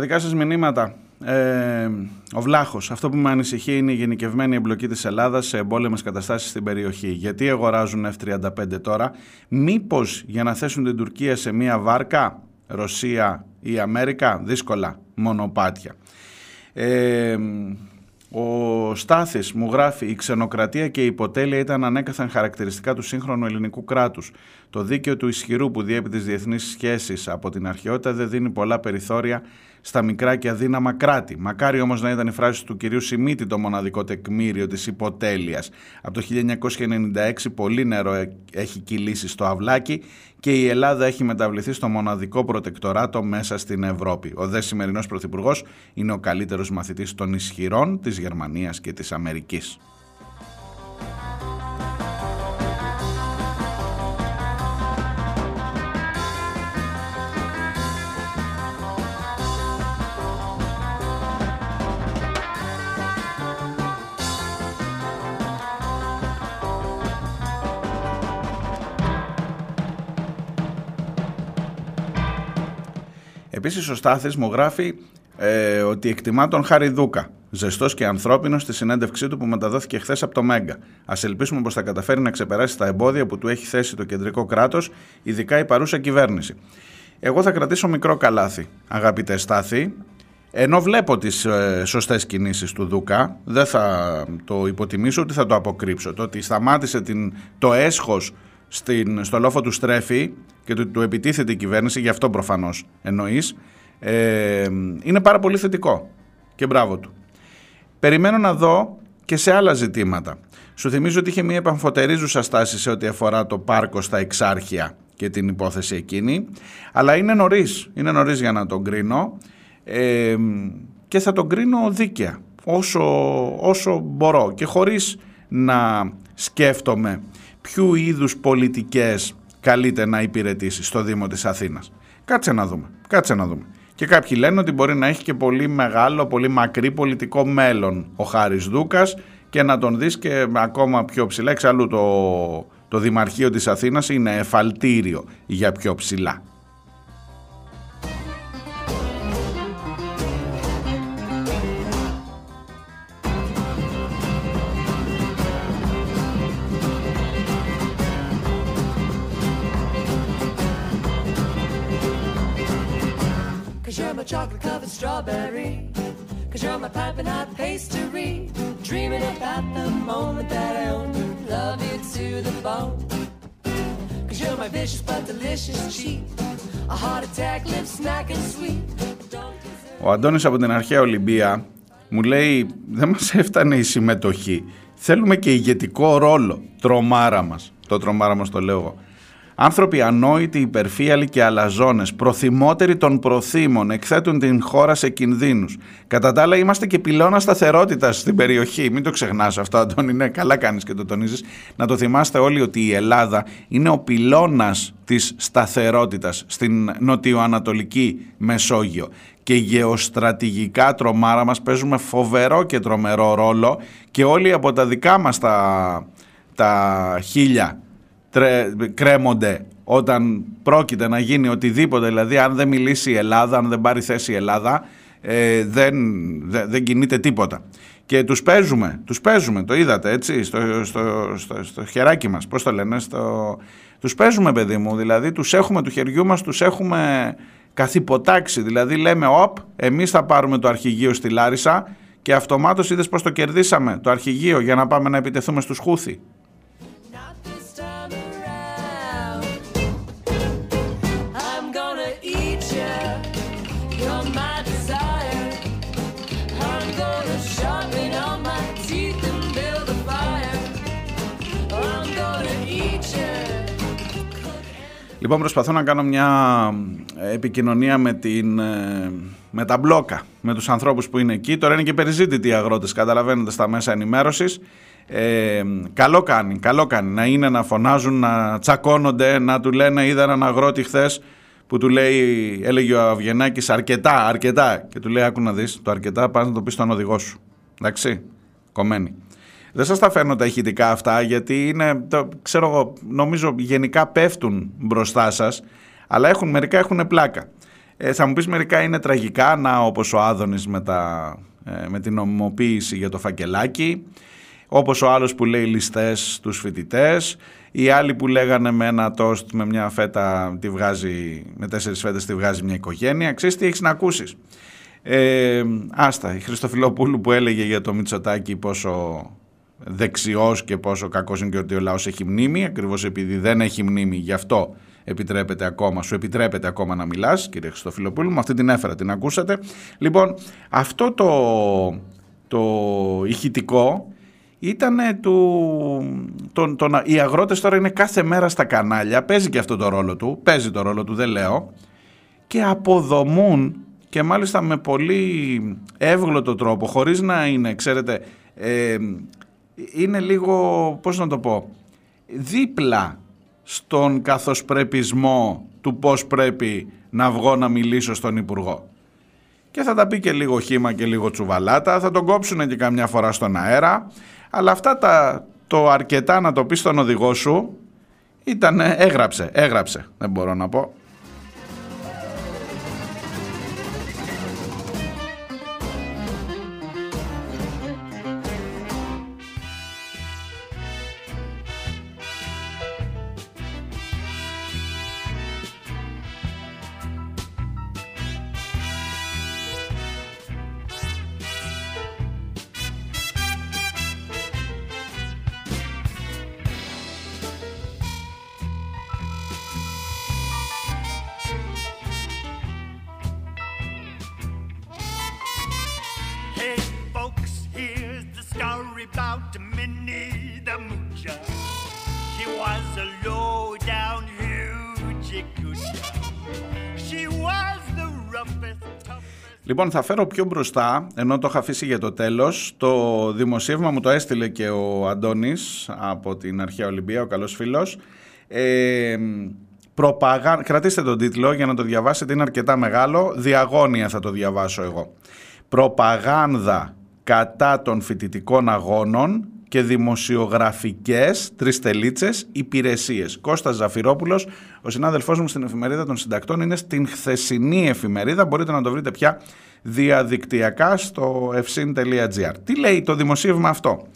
Δικά σας μηνύματα, ε, ο Βλάχος, αυτό που με ανησυχεί είναι η γενικευμένη εμπλοκή της Ελλάδας σε εμπόλεμες καταστάσεις στην περιοχή. Γιατί αγοράζουν F-35 τώρα, μήπως για να θέσουν την Τουρκία σε μία βάρκα, Ρωσία ή Αμέρικα, δύσκολα, μονοπάτια. Ε, ο Στάθης μου γράφει «Η ξενοκρατία και η υποτέλεια ήταν ανέκαθεν χαρακτηριστικά του σύγχρονου ελληνικού κράτους. Το δίκαιο του ισχυρού που διέπει τις διεθνείς σχέσεις από την αρχαιότητα δεν δίνει πολλά περιθώρια στα μικρά και αδύναμα κράτη. Μακάρι όμως να ήταν η φράση του κυρίου Σιμίτη το μοναδικό τεκμήριο της υποτέλειας. Από το 1996 πολύ νερό ε- έχει κυλήσει στο αυλάκι και η Ελλάδα έχει μεταβληθεί στο μοναδικό προτεκτοράτο μέσα στην Ευρώπη. Ο δε σημερινός πρωθυπουργός είναι ο καλύτερος μαθητής των ισχυρών της Γερμανίας και της Αμερικής. Επίσης ο Στάθης μου γράφει ε, ότι εκτιμά τον Χάρη Δούκα, ζεστός και ανθρώπινος στη συνέντευξή του που μεταδόθηκε χθες από το Μέγκα. Ας ελπίσουμε πως θα καταφέρει να ξεπεράσει τα εμπόδια που του έχει θέσει το κεντρικό κράτος, ειδικά η παρούσα κυβέρνηση. Εγώ θα κρατήσω μικρό καλάθι, αγαπητέ Στάθη, ενώ βλέπω τις ε, σωστές κινήσεις του Δούκα, δεν θα το υποτιμήσω ούτε θα το αποκρύψω. Το ότι σταμάτησε την, το έσχος στην, στο λόφο του στρέφει και του, του επιτίθεται η κυβέρνηση, γι' αυτό προφανώς εννοείς, ε, είναι πάρα πολύ θετικό και μπράβο του. Περιμένω να δω και σε άλλα ζητήματα. Σου θυμίζω ότι είχε μια επαμφωτερίζουσα στάση σε ό,τι αφορά το πάρκο στα εξάρχεια και την υπόθεση εκείνη, αλλά είναι νωρίς, είναι νωρίς για να τον κρίνω ε, και θα τον κρίνω δίκαια όσο, όσο μπορώ και χωρίς να σκέφτομαι ποιου είδους πολιτικές καλείται να υπηρετήσει στο Δήμο της Αθήνας. Κάτσε να δούμε, κάτσε να δούμε. Και κάποιοι λένε ότι μπορεί να έχει και πολύ μεγάλο, πολύ μακρύ πολιτικό μέλλον ο Χάρης Δούκας και να τον δεις και ακόμα πιο ψηλά. Εξάλλου το, το Δημαρχείο της Αθήνας είναι εφαλτήριο για πιο ψηλά. Strawberry. Cause you're my piping hot pastry. Dreaming about the moment that I own you. Love you to the bone. Cause you're my vicious but delicious cheat. A heart attack, lips smacking sweet. Don't deserve Ο Αντώνης από την αρχαία Ολυμπία μου λέει δεν μας έφτανε η συμμετοχή θέλουμε και ηγετικό ρόλο. Τρομάρα μας. Το τρομάρα μας το λέω εγώ. Άνθρωποι ανόητοι, υπερφύαλοι και αλαζόνες, προθυμότεροι των προθύμων, εκθέτουν την χώρα σε κινδύνους. Κατά τα άλλα είμαστε και πυλώνα σταθερότητας στην περιοχή. Μην το ξεχνάς αυτό, Αντώνη, ναι, καλά κάνεις και το τονίζεις. Να το θυμάστε όλοι ότι η Ελλάδα είναι ο πυλώνας της σταθερότητας στην νοτιοανατολική Μεσόγειο. Και γεωστρατηγικά τρομάρα μας παίζουμε φοβερό και τρομερό ρόλο και όλοι από τα δικά μας τα, τα χίλια τρε, κρέμονται όταν πρόκειται να γίνει οτιδήποτε, δηλαδή αν δεν μιλήσει η Ελλάδα, αν δεν πάρει θέση η Ελλάδα, ε, δεν, δεν, δεν κινείται τίποτα. Και τους παίζουμε, τους παίζουμε, το είδατε έτσι, στο, στο, στο, στο χεράκι μας, πώς το λένε, στο... τους παίζουμε παιδί μου, δηλαδή τους έχουμε του χεριού μας, τους έχουμε καθυποτάξει, δηλαδή λέμε όπ, εμείς θα πάρουμε το αρχηγείο στη Λάρισα και αυτομάτως είδες πως το κερδίσαμε, το αρχηγείο, για να πάμε να επιτεθούμε στους Χούθη. Λοιπόν, προσπαθώ να κάνω μια επικοινωνία με, την, ε, με τα μπλόκα, με τους ανθρώπους που είναι εκεί. Τώρα είναι και περιζήτητοι οι αγρότες, καταλαβαίνετε, στα μέσα ενημέρωσης. Ε, καλό κάνει, καλό κάνει να είναι να φωνάζουν, να τσακώνονται, να του λένε είδα έναν αγρότη χθες που του λέει, έλεγε ο Αυγενάκης αρκετά, αρκετά και του λέει άκου να δεις, το αρκετά πας να το πεις στον οδηγό σου. Εντάξει, κομμένη. Δεν σας τα φέρνω τα ηχητικά αυτά γιατί είναι, το, ξέρω εγώ, νομίζω γενικά πέφτουν μπροστά σας αλλά έχουν, μερικά έχουν πλάκα. Ε, θα μου πεις μερικά είναι τραγικά, να όπως ο Άδωνης με, τα, ε, με την νομιμοποίηση για το φακελάκι, όπως ο άλλος που λέει ληστές στους φοιτητές. οι άλλοι που λέγανε με ένα τόστ με μια φέτα τη βγάζει, με τέσσερις φέτες τη βγάζει μια οικογένεια. Ξέρεις τι έχεις να ακούσεις; Ε, άστα, η Χριστοφιλοπούλου που έλεγε για το Μητσοτάκι πόσο δεξιός και πόσο κακός είναι και ότι ο λαός έχει μνήμη, ακριβώς επειδή δεν έχει μνήμη, γι' αυτό επιτρέπεται ακόμα, σου επιτρέπεται ακόμα να μιλάς, κύριε Χριστοφιλοπούλου, με αυτή την έφερα, την ακούσατε. Λοιπόν, αυτό το, το ηχητικό ήταν του... Το, το, οι αγρότες τώρα είναι κάθε μέρα στα κανάλια, παίζει και αυτό το ρόλο του, παίζει το ρόλο του, δεν λέω, και αποδομούν και μάλιστα με πολύ εύγλωτο τρόπο, χωρίς να είναι, ξέρετε, ε, είναι λίγο, πώς να το πω, δίπλα στον καθοσπρεπισμό του πώς πρέπει να βγω να μιλήσω στον Υπουργό. Και θα τα πει και λίγο χήμα και λίγο τσουβαλάτα, θα τον κόψουν και καμιά φορά στον αέρα, αλλά αυτά τα, το αρκετά να το πει στον οδηγό σου ήταν, έγραψε, έγραψε, δεν μπορώ να πω. Λοιπόν, θα φέρω πιο μπροστά, ενώ το είχα αφήσει για το τέλος. Το δημοσίευμα μου το έστειλε και ο Αντώνης από την Αρχαία Ολυμπία, ο καλός φίλος. Ε, προπαγα... Κρατήστε τον τίτλο για να το διαβάσετε, είναι αρκετά μεγάλο. Διαγώνια θα το διαβάσω εγώ. Προπαγάνδα κατά των φοιτητικών αγώνων και δημοσιογραφικές τρεις τελίτσες υπηρεσίες. Κώστας Ζαφυρόπουλος, ο συνάδελφός μου στην εφημερίδα των συντακτών είναι στην χθεσινή εφημερίδα, μπορείτε να το βρείτε πια διαδικτυακά στο efsin.gr. Τι λέει το δημοσίευμα αυτό;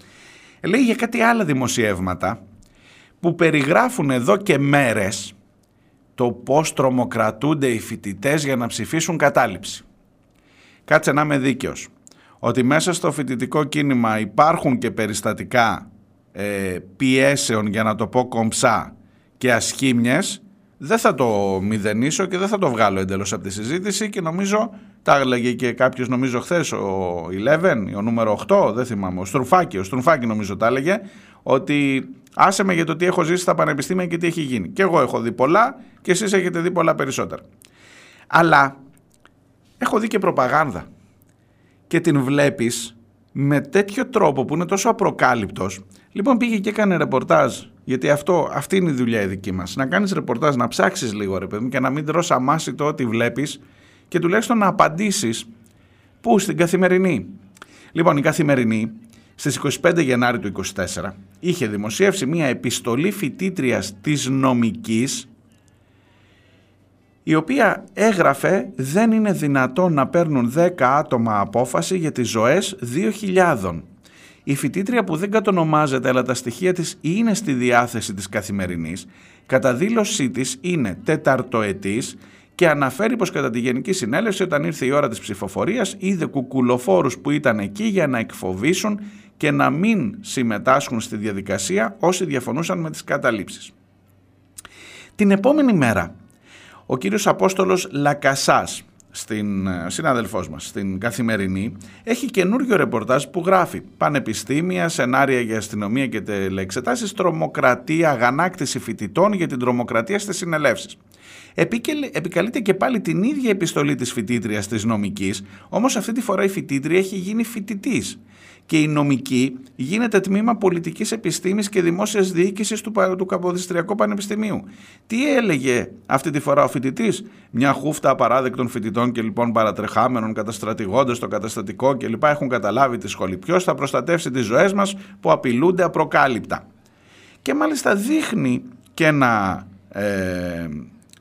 Λέει για κάτι άλλα δημοσιεύματα που περιγράφουν εδώ και μέρες το πώς τρομοκρατούνται οι φοιτητές για να ψηφίσουν κατάληψη. Κάτσε να είμαι δίκαιος ότι μέσα στο φοιτητικό κίνημα υπάρχουν και περιστατικά ε, πιέσεων, για να το πω κομψά, και ασχήμιες, δεν θα το μηδενίσω και δεν θα το βγάλω εντελώς από τη συζήτηση και νομίζω Τα έλεγε και κάποιος νομίζω χθες, ο 11, ο νούμερο 8, δεν θυμάμαι, ο Στρουφάκη, ο Στρουφάκη νομίζω τα έλεγε, ότι άσε με για το τι έχω ζήσει στα πανεπιστήμια και τι έχει γίνει. Και εγώ έχω δει πολλά και εσείς έχετε δει πολλά περισσότερα. Αλλά έχω δει και προπαγάνδα και την βλέπεις με τέτοιο τρόπο που είναι τόσο απροκάλυπτος. Λοιπόν πήγε και έκανε ρεπορτάζ, γιατί αυτό, αυτή είναι η δουλειά η δική μας. Να κάνεις ρεπορτάζ, να ψάξεις λίγο ρε παιδί και να μην τρως αμάσιτο ό,τι βλέπεις και τουλάχιστον να απαντήσεις πού στην καθημερινή. Λοιπόν η καθημερινή στις 25 Γενάρη του 24 είχε δημοσιεύσει μια επιστολή φοιτήτριας της νομικής η οποία έγραφε δεν είναι δυνατόν να παίρνουν 10 άτομα απόφαση για τις ζωές 2.000. Η φοιτήτρια που δεν κατονομάζεται αλλά τα στοιχεία της είναι στη διάθεση της καθημερινής, κατά δήλωσή της είναι τεταρτοετής και αναφέρει πως κατά τη Γενική Συνέλευση όταν ήρθε η ώρα της ψηφοφορίας είδε κουκουλοφόρους που ήταν εκεί για να εκφοβήσουν και να μην συμμετάσχουν στη διαδικασία όσοι διαφωνούσαν με τις καταλήψεις. Την επόμενη μέρα, ο κύριος Απόστολος Λακασάς, στην ε, συνάδελφός μας, στην Καθημερινή, έχει καινούριο ρεπορτάζ που γράφει «Πανεπιστήμια, σενάρια για αστυνομία και τελεξετάσεις, τρομοκρατία, αγανάκτηση φοιτητών για την τρομοκρατία στις συνελεύσεις». Επικαλείται και πάλι την ίδια επιστολή της φοιτήτριας της νομικής, όμως αυτή τη φορά η φοιτήτρια έχει γίνει φοιτητής και η νομική γίνεται τμήμα πολιτικής επιστήμης και δημόσιας διοίκησης του, του Καποδιστριακού Πανεπιστημίου. Τι έλεγε αυτή τη φορά ο φοιτητής, μια χούφτα απαράδεκτων φοιτητών και λοιπόν παρατρεχάμενων καταστρατηγώντας το καταστατικό κλπ. έχουν καταλάβει τη σχολή. Ποιος θα προστατεύσει τις ζωές μας που απειλούνται απροκάλυπτα; Και μάλιστα δείχνει και ένα ε,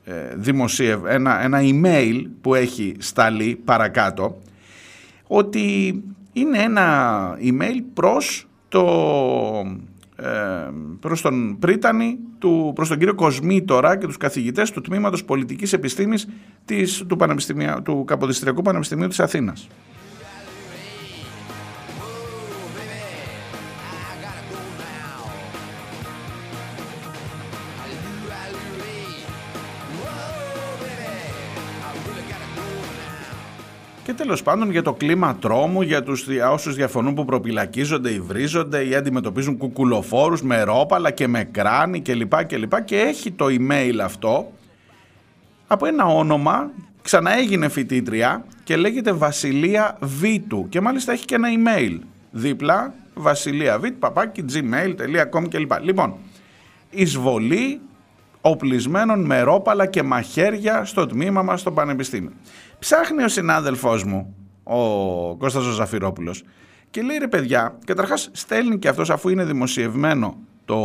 ε, δημοσίευ, ένα, ένα email που έχει σταλεί παρακάτω ότι είναι ένα email προς, το, ε, προς τον Πρίτανη, του, προς τον κύριο Κοσμήτορα και τους καθηγητές του Τμήματος Πολιτικής Επιστήμης της, του, του Καποδιστριακού Πανεπιστημίου της Αθήνας. Τέλος πάντων για το κλίμα τρόμου, για τους, όσους διαφωνούν που προπυλακίζονται ή βρίζονται ή αντιμετωπίζουν κουκουλοφόρους με ρόπαλα και με κράνη κλπ. Και, και, και έχει το email αυτό από ένα όνομα, ξαναέγινε φοιτήτρια και λέγεται Βασιλεία Βίτου και μάλιστα έχει και ένα email δίπλα βασιλεία βίτ, παπάκι, gmail.com κλπ. Λοιπόν, εισβολή οπλισμένων με ρόπαλα και μαχαίρια στο τμήμα μας στο Πανεπιστήμιο. Ψάχνει ο συνάδελφός μου, ο Κώστας ο Ζαφυρόπουλος, και λέει ρε παιδιά, καταρχάς στέλνει και αυτός αφού είναι δημοσιευμένο το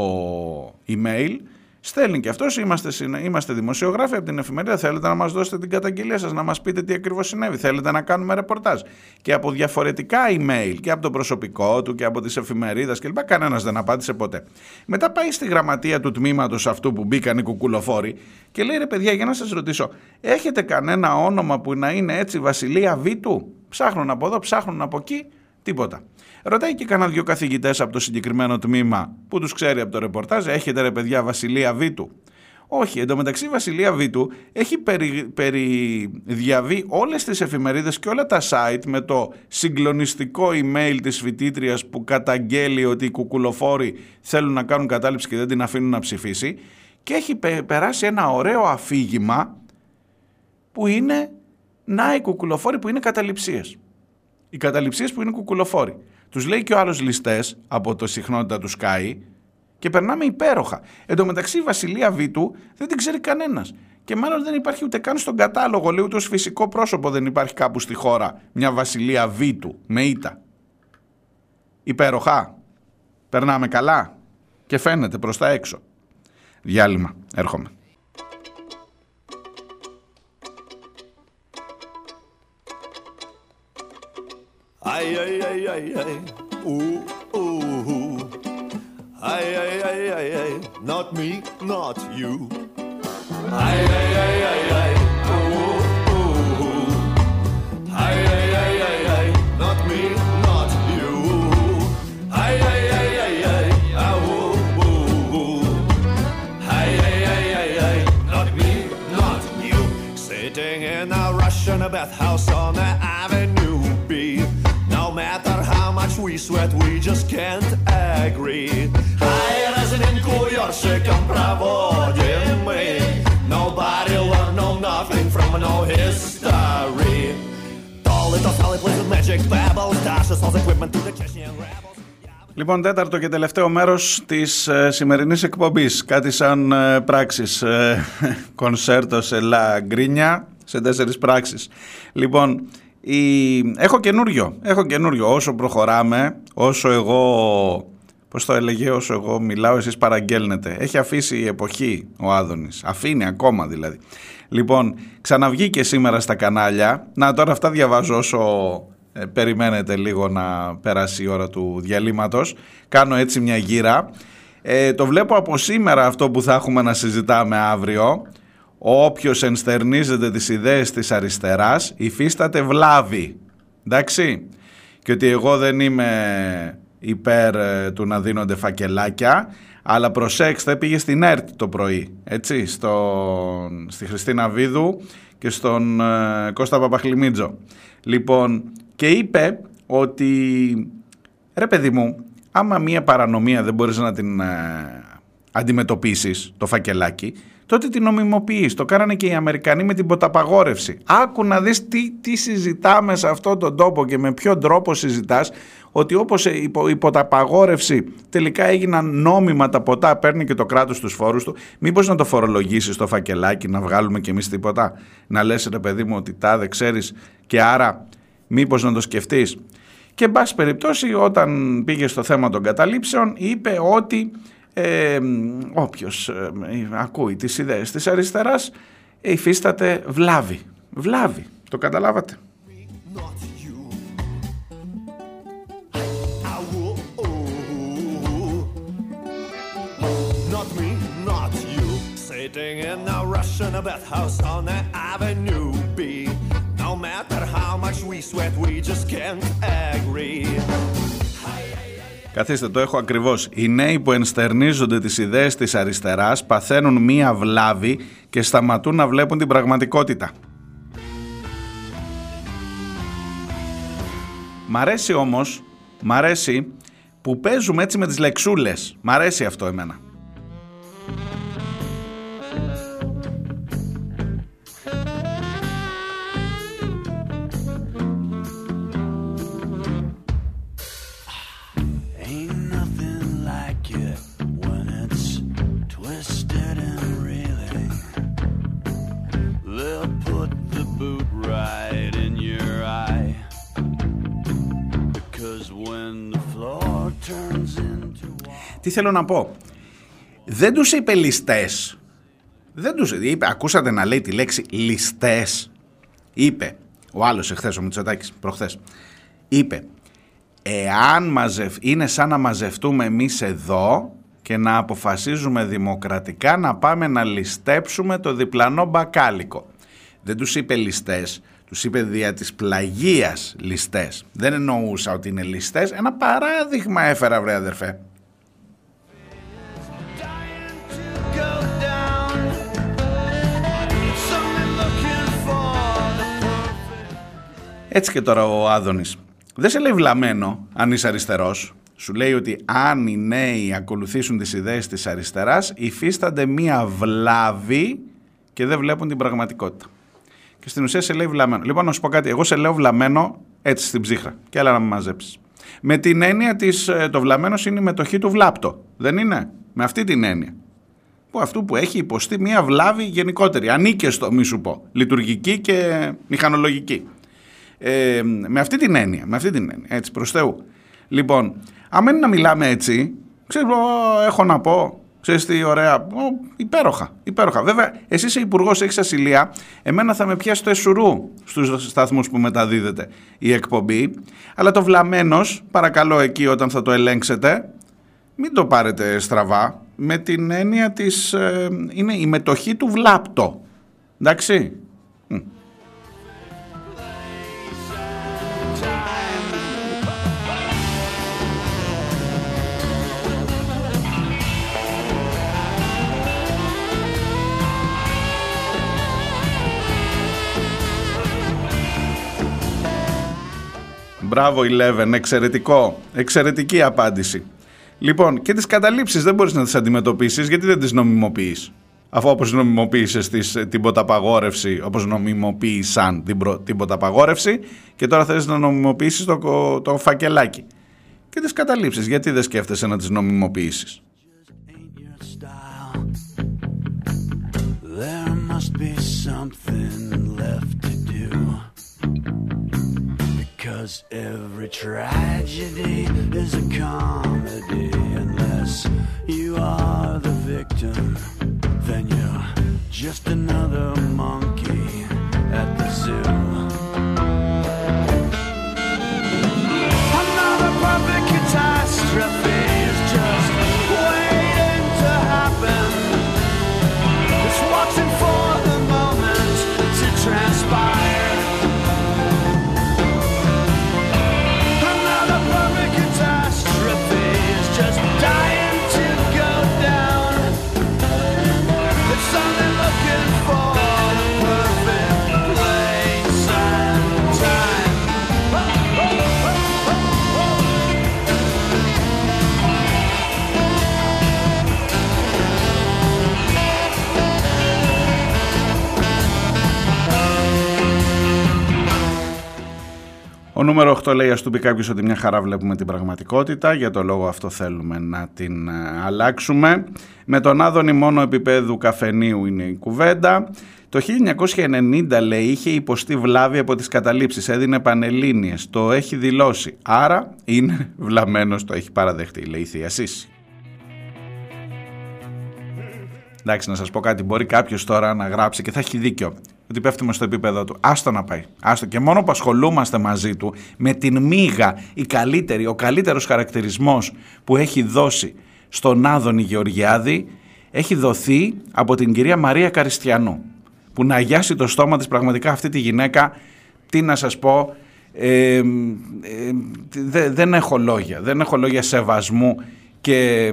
email, Στέλνει και αυτός, είμαστε, είμαστε δημοσιογράφοι από την εφημερίδα. Θέλετε να μας δώσετε την καταγγελία σας, να μας πείτε τι ακριβώς συνέβη. Θέλετε να κάνουμε ρεπορτάζ. Και από διαφορετικά email και από το προσωπικό του και από τις εφημερίδες κλπ. Κανένας δεν απάντησε ποτέ. Μετά πάει στη γραμματεία του τμήματος αυτού που μπήκαν οι κουκουλοφόροι και λέει ρε παιδιά, για να σας ρωτήσω, έχετε κανένα όνομα που να είναι έτσι Βασιλεία Βίτου. Ψάχνουν από εδώ, ψάχνουν από εκεί, τίποτα. Ρωτάει και κανένα δυο καθηγητές από το συγκεκριμένο τμήμα που τους ξέρει από το ρεπορτάζ, έχετε ρε παιδιά Βασιλεία Βίτου. Όχι, εντωμεταξύ η Βασιλεία Βίτου έχει περι, περιδιαβεί όλες τις εφημερίδες και όλα τα site με το συγκλονιστικό email της φοιτήτριας που καταγγέλει ότι οι κουκουλοφόροι θέλουν να κάνουν κατάληψη και δεν την αφήνουν να ψηφίσει και έχει περάσει ένα ωραίο αφήγημα που είναι να οι κουκουλοφόροι που είναι καταληψίες. Οι καταληψίες που είναι κουκουλοφόροι. Τους λέει και ο άλλος ληστές από το συχνότητα του Sky και περνάμε υπέροχα. Εν τω μεταξύ η Βασιλεία Βίτου δεν την ξέρει κανένας. Και μάλλον δεν υπάρχει ούτε καν στον κατάλογο, λέει ούτε ως φυσικό πρόσωπο δεν υπάρχει κάπου στη χώρα μια Βασιλεία Βίτου με ήττα. Υπέροχα. Περνάμε καλά. Και φαίνεται προς τα έξω. Διάλειμμα. Έρχομαι. Ai, ai, ai, ai, ai, ooh, ooh, ooh. Ai, ai, ai, ai, not me, not you. Ai, ai, ai. Λοιπόν, τέταρτο και τελευταίο μέρος της ε, σημερινής εκπομπής. Κάτι σαν ε, πράξεις. Ε, κονσέρτο σε Λα Γκρίνια, σε τέσσερις πράξεις. Λοιπόν, η... έχω καινούριο. Έχω καινούριο. Όσο προχωράμε, όσο εγώ... Πώς το έλεγε, όσο εγώ μιλάω, εσείς παραγγέλνετε. Έχει αφήσει η εποχή ο Άδωνης. Αφήνει ακόμα δηλαδή. Λοιπόν, ξαναβγήκε σήμερα στα κανάλια. Να τώρα αυτά διαβάζω όσο ε, περιμένετε λίγο να περάσει η ώρα του διαλύματος. Κάνω έτσι μια γύρα. Ε, το βλέπω από σήμερα αυτό που θα έχουμε να συζητάμε αύριο. Όποιος ενστερνίζεται τις ιδέες της αριστεράς υφίσταται βλάβη. Εντάξει. Και ότι εγώ δεν είμαι υπέρ ε, του να δίνονται φακελάκια. Αλλά προσέξτε, πήγε στην ΕΡΤ το πρωί, έτσι, στον, στη Χριστίνα Βίδου και στον ε, Κώστα Παπαχλημίτζο. Λοιπόν, και είπε ότι ρε παιδί μου, άμα μία παρανομία δεν μπορείς να την ε, αντιμετωπίσεις, το φακελάκι, τότε την νομιμοποιείς. Το κάνανε και οι Αμερικανοί με την ποταπαγόρευση. Άκου να δεις τι, τι συζητάμε σε αυτόν τον τόπο και με ποιον τρόπο συζητάς, ότι όπως η, η ποταπαγόρευση τελικά έγιναν νόμιμα τα ποτά, παίρνει και το κράτος τους φόρους του, μήπως να το φορολογήσεις το φακελάκι, να βγάλουμε κι εμείς τίποτα. Να λες ρε παιδί μου ότι τα δεν ξέρεις και άρα μήπως να το σκεφτείς. Και εν πάση περιπτώσει όταν πήγε στο θέμα των καταλήψεων είπε ότι ε, όποιος ε, ακούει τις ιδέες της αριστεράς υφίσταται βλάβη. Βλάβη. Το καταλάβατε. Sitting in a Russian bathhouse on the Avenue sweat, we just can't agree. Καθίστε, το έχω ακριβώς. Οι νέοι που ενστερνίζονται τις ιδέες της αριστεράς παθαίνουν μία βλάβη και σταματούν να βλέπουν την πραγματικότητα. Μ' αρέσει όμως, μ' αρέσει που παίζουμε έτσι με τις λεξούλες. Μ' αρέσει αυτό εμένα. Θέλω να πω. Δεν τους είπε ληστές. Δεν τους είπε. Ακούσατε να λέει τη λέξη ληστές. Είπε. Ο άλλος εχθές ο Μητσοτάκης, προχθές. Είπε. Εάν μαζευ... είναι σαν να μαζευτούμε εμείς εδώ και να αποφασίζουμε δημοκρατικά να πάμε να ληστέψουμε το διπλανό μπακάλικο. Δεν τους είπε ληστές, τους είπε δια της πλαγίας ληστές. Δεν εννοούσα ότι είναι ληστές, ένα παράδειγμα έφερα βρε αδερφέ. Έτσι και τώρα ο Άδωνης. Δεν σε λέει βλαμμένο αν είσαι αριστερός. Σου λέει ότι αν οι νέοι ακολουθήσουν τις ιδέες της αριστεράς υφίστανται μία βλάβη και δεν βλέπουν την πραγματικότητα. Και στην ουσία σε λέει βλαμμένο. Λοιπόν, να σου πω κάτι. Εγώ σε λέω βλαμμένο έτσι στην ψύχρα. Και άλλα να με μαζέψεις. Με την έννοια της, ε, το βλαμμένος είναι η μετοχή του βλάπτο. Δεν είναι; Με αυτή την έννοια. Που αυτού που έχει υποστεί μία βλάβη γενικότερη. Ανίκαιστο, μη σου πω. Λειτουργική και μηχανολογική. Ε, με αυτή την έννοια, με αυτή την έννοια, έτσι προς Θεού. Λοιπόν, άμα είναι να μιλάμε έτσι, ξέρω, έχω να πω, ξέρεις τι ωραία, ο, υπέροχα, υπέροχα. Βέβαια, εσύ είσαι υπουργός, έχεις ασυλία, εμένα θα με πιάσει το εσουρού στους σταθμούς που μεταδίδεται η εκπομπή, αλλά το βλαμένος, παρακαλώ εκεί όταν θα το ελέγξετε, μην το πάρετε στραβά, με την έννοια της, ε, είναι η μετοχή του βλάπτο. Εντάξει. Μπράβο, Eleven. Εξαιρετικό. Εξαιρετική απάντηση. Λοιπόν, και τις καταλήψεις δεν μπορείς να τις αντιμετωπίσεις γιατί δεν τις νομιμοποιείς. Αφού όπως νομιμοποίησες την ποταπαγόρευση, όπως νομιμοποίησαν την, προ, την ποταπαγόρευση, και τώρα θέλει να νομιμοποιήσεις το, το φακελάκι. Και τις καταλήψεις, γιατί δεν σκέφτεσαι να τις νομιμοποιήσεις; There must be something left to do. Because every tragedy is a comedy. Unless you are the victim, then you're just another monkey at the zoo. Ο νούμερο 8 λέει ας του πει κάποιος ότι μια χαρά βλέπουμε την πραγματικότητα, για το λόγο αυτό θέλουμε να την ε, αλλάξουμε. Με τον Άδωνη μόνο επίπεδου καφενείου είναι η κουβέντα. Το 1990 λέει είχε υποστεί βλάβη από τις καταλήψεις, έδινε πανελλήνιες, το έχει δηλώσει. Άρα είναι βλαμμένος, το έχει παραδεχτεί, λέει η Θεία Σύση. Εντάξει, να σας πω κάτι. Μπορεί κάποιος τώρα να γράψει και θα έχει δίκιο. Ότι πέφτουμε στο επίπεδο του. Άστο να πάει. Άστο. Και μόνο που ασχολούμαστε μαζί του με την μίγα, η καλύτερη, ο καλύτερος χαρακτηρισμός που έχει δώσει στον Άδωνη Γεωργιάδη έχει δοθεί από την κυρία Μαρία Καριστιανού. Που να αγιάσει το στόμα της πραγματικά αυτή τη γυναίκα, τι να σας πω, ε, ε, δε- δεν έχω λόγια. Δεν έχω λόγια σεβασμού και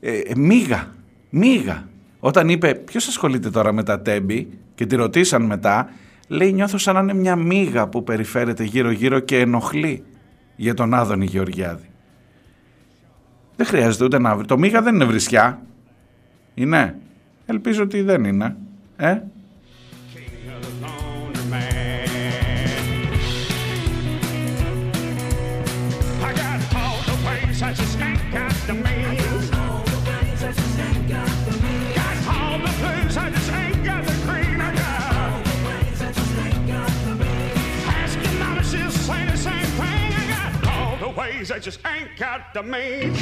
ε, ε, μίγα, μίγα. Όταν είπε ποιος ασχολείται τώρα με τα τέμπη και τη ρωτήσαν μετά, λέει νιώθω σαν να είναι μια μίγα που περιφέρεται γύρω γύρω και ενοχλεί για τον Άδωνη Γεωργιάδη. Δεν χρειάζεται ούτε να βρει. Το μίγα δεν είναι βρισιά. Είναι. Ελπίζω ότι δεν είναι. Ε. I just ain't got the means.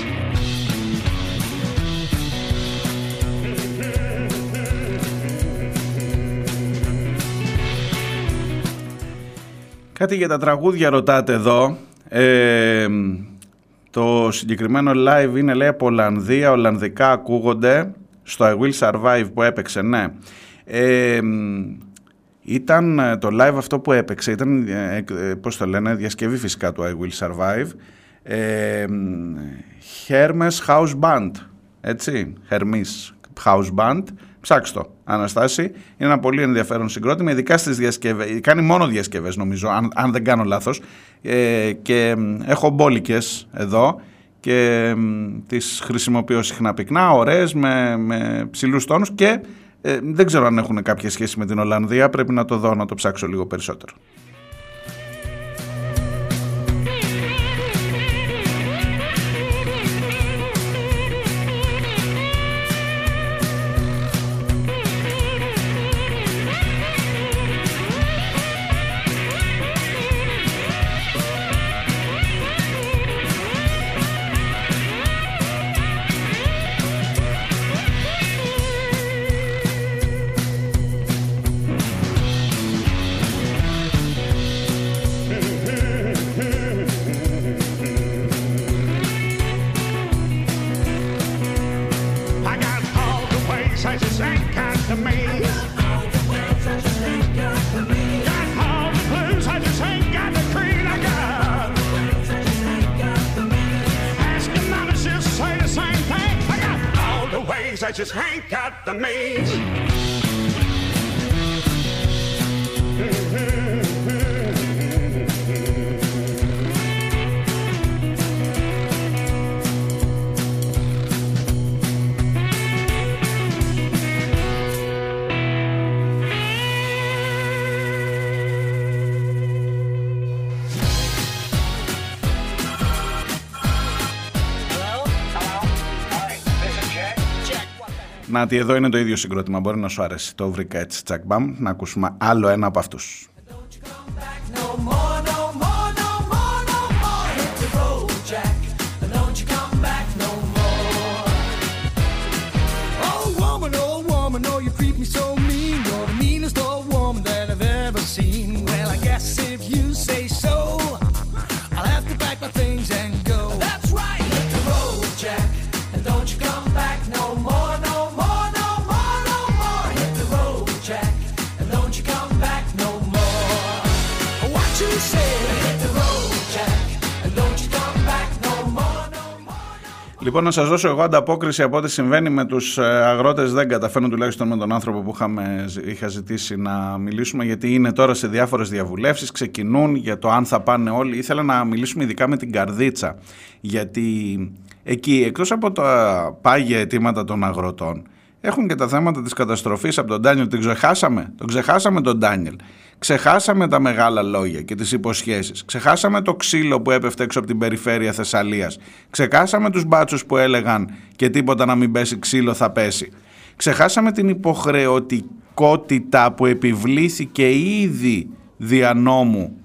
Κάτι για τα τραγούδια ρωτάτε εδώ. Ε, το συγκεκριμένο live είναι λέει από Ολλανδία, Ολλανδικά ακούγονται στο I Will Survive που έπαιξε, ναι. Ε, ήταν ε, το live αυτό που έπαιξε, ήταν, ε, ε, πώς το λένε, διασκευή φυσικά του I Will Survive. Ε, Hermes House Band, έτσι, Hermes House Band. Ψάξτε το, Αναστάση. Είναι ένα πολύ ενδιαφέρον συγκρότημα, ειδικά στις διασκευές. Κάνει μόνο διασκευές νομίζω, αν, αν δεν κάνω λάθος. Ε, και μ, έχω μπόλικες εδώ και μ, τις χρησιμοποιώ συχνά πυκνά, ωραίες, με, με ψηλούς τόνους και ε, δεν ξέρω αν έχουν κάποια σχέση με την Ολλανδία. Πρέπει να το δω, να το ψάξω λίγο περισσότερο. Νάτι, εδώ είναι το ίδιο συγκρότημα. Μπορεί να σου αρέσει. Το βρήκα έτσι, τσακμπαμ. Να ακούσουμε άλλο ένα από αυτούς. Λοιπόν, να σας δώσω εγώ ανταπόκριση από ό,τι συμβαίνει με τους αγρότες. Δεν καταφέρνω τουλάχιστον με τον άνθρωπο που είχαμε, είχα ζητήσει να μιλήσουμε, γιατί είναι τώρα σε διάφορες διαβουλεύσεις. Ξεκινούν για το αν θα πάνε όλοι. Ήθελα να μιλήσουμε ειδικά με την Καρδίτσα. Γιατί εκεί, εκτός από τα πάγια αιτήματα των αγροτών, έχουν και τα θέματα της καταστροφής από τον Ντάνιελ. Την ξεχάσαμε; Τον ξεχάσαμε τον Ντάνιελ. Ξεχάσαμε τα μεγάλα λόγια και τις υποσχέσεις. Ξεχάσαμε το ξύλο που έπεφτε έξω από την περιφέρεια Θεσσαλίας. Ξεχάσαμε τους μπάτσους που έλεγαν και τίποτα να μην πέσει ξύλο θα πέσει. Ξεχάσαμε την υποχρεωτικότητα που επιβλήθηκε ήδη δια νόμου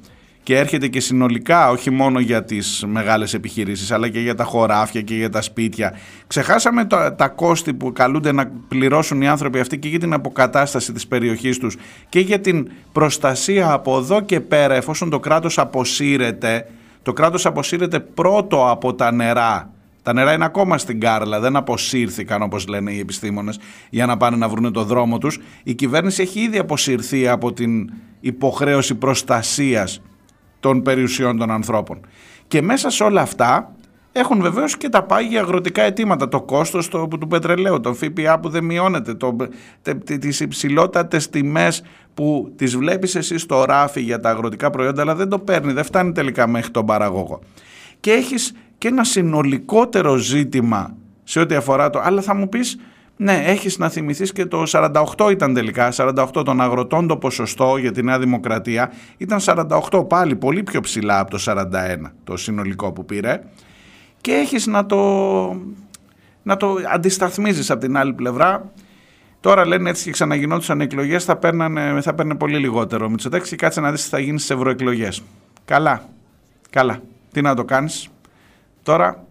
και έρχεται και συνολικά όχι μόνο για τις μεγάλες επιχειρήσεις αλλά και για τα χωράφια και για τα σπίτια. Ξεχάσαμε τα, τα κόστη που καλούνται να πληρώσουν οι άνθρωποι αυτοί και για την αποκατάσταση της περιοχής τους και για την προστασία από εδώ και πέρα εφόσον το κράτος αποσύρεται. Το κράτος αποσύρεται πρώτο από τα νερά. Τα νερά είναι ακόμα στην Κάρλα, δεν αποσύρθηκαν όπως λένε οι επιστήμονες για να πάνε να βρουν το δρόμο τους. Η κυβέρνηση έχει ήδη αποσυρθεί από την υποχρέωση προστασίας των περιουσιών των ανθρώπων. Και μέσα σε όλα αυτά έχουν βεβαίως και τα πάγια αγροτικά αιτήματα, το κόστος το, του πετρελαίου, τον ΦΠΑ που δεν μειώνεται, το, τε, τε, τις υψηλότατες τιμές που τις βλέπεις εσύ στο ράφι για τα αγροτικά προϊόντα, αλλά δεν το παίρνει, δεν φτάνει τελικά μέχρι τον παραγωγό. Και έχεις και ένα συνολικότερο ζήτημα σε ό,τι αφορά το... Αλλά θα μου πεις, ναι, έχεις να θυμηθείς και το 48 ήταν τελικά, 48 των αγροτών το ποσοστό για τη Νέα Δημοκρατία ήταν 48 πάλι, πολύ πιο ψηλά από το 41 το συνολικό που πήρε και έχεις να το, να το αντισταθμίζεις από την άλλη πλευρά. Τώρα λένε έτσι και ξαναγινόντουσαν εκλογές, θα, παίρνανε, θα παίρνει πολύ λιγότερο. Μητσοτέξη και κάτσε να δεις τι θα γίνει στις ευρωεκλογές. Καλά. Καλά. Τι να το κάνεις. Τώρα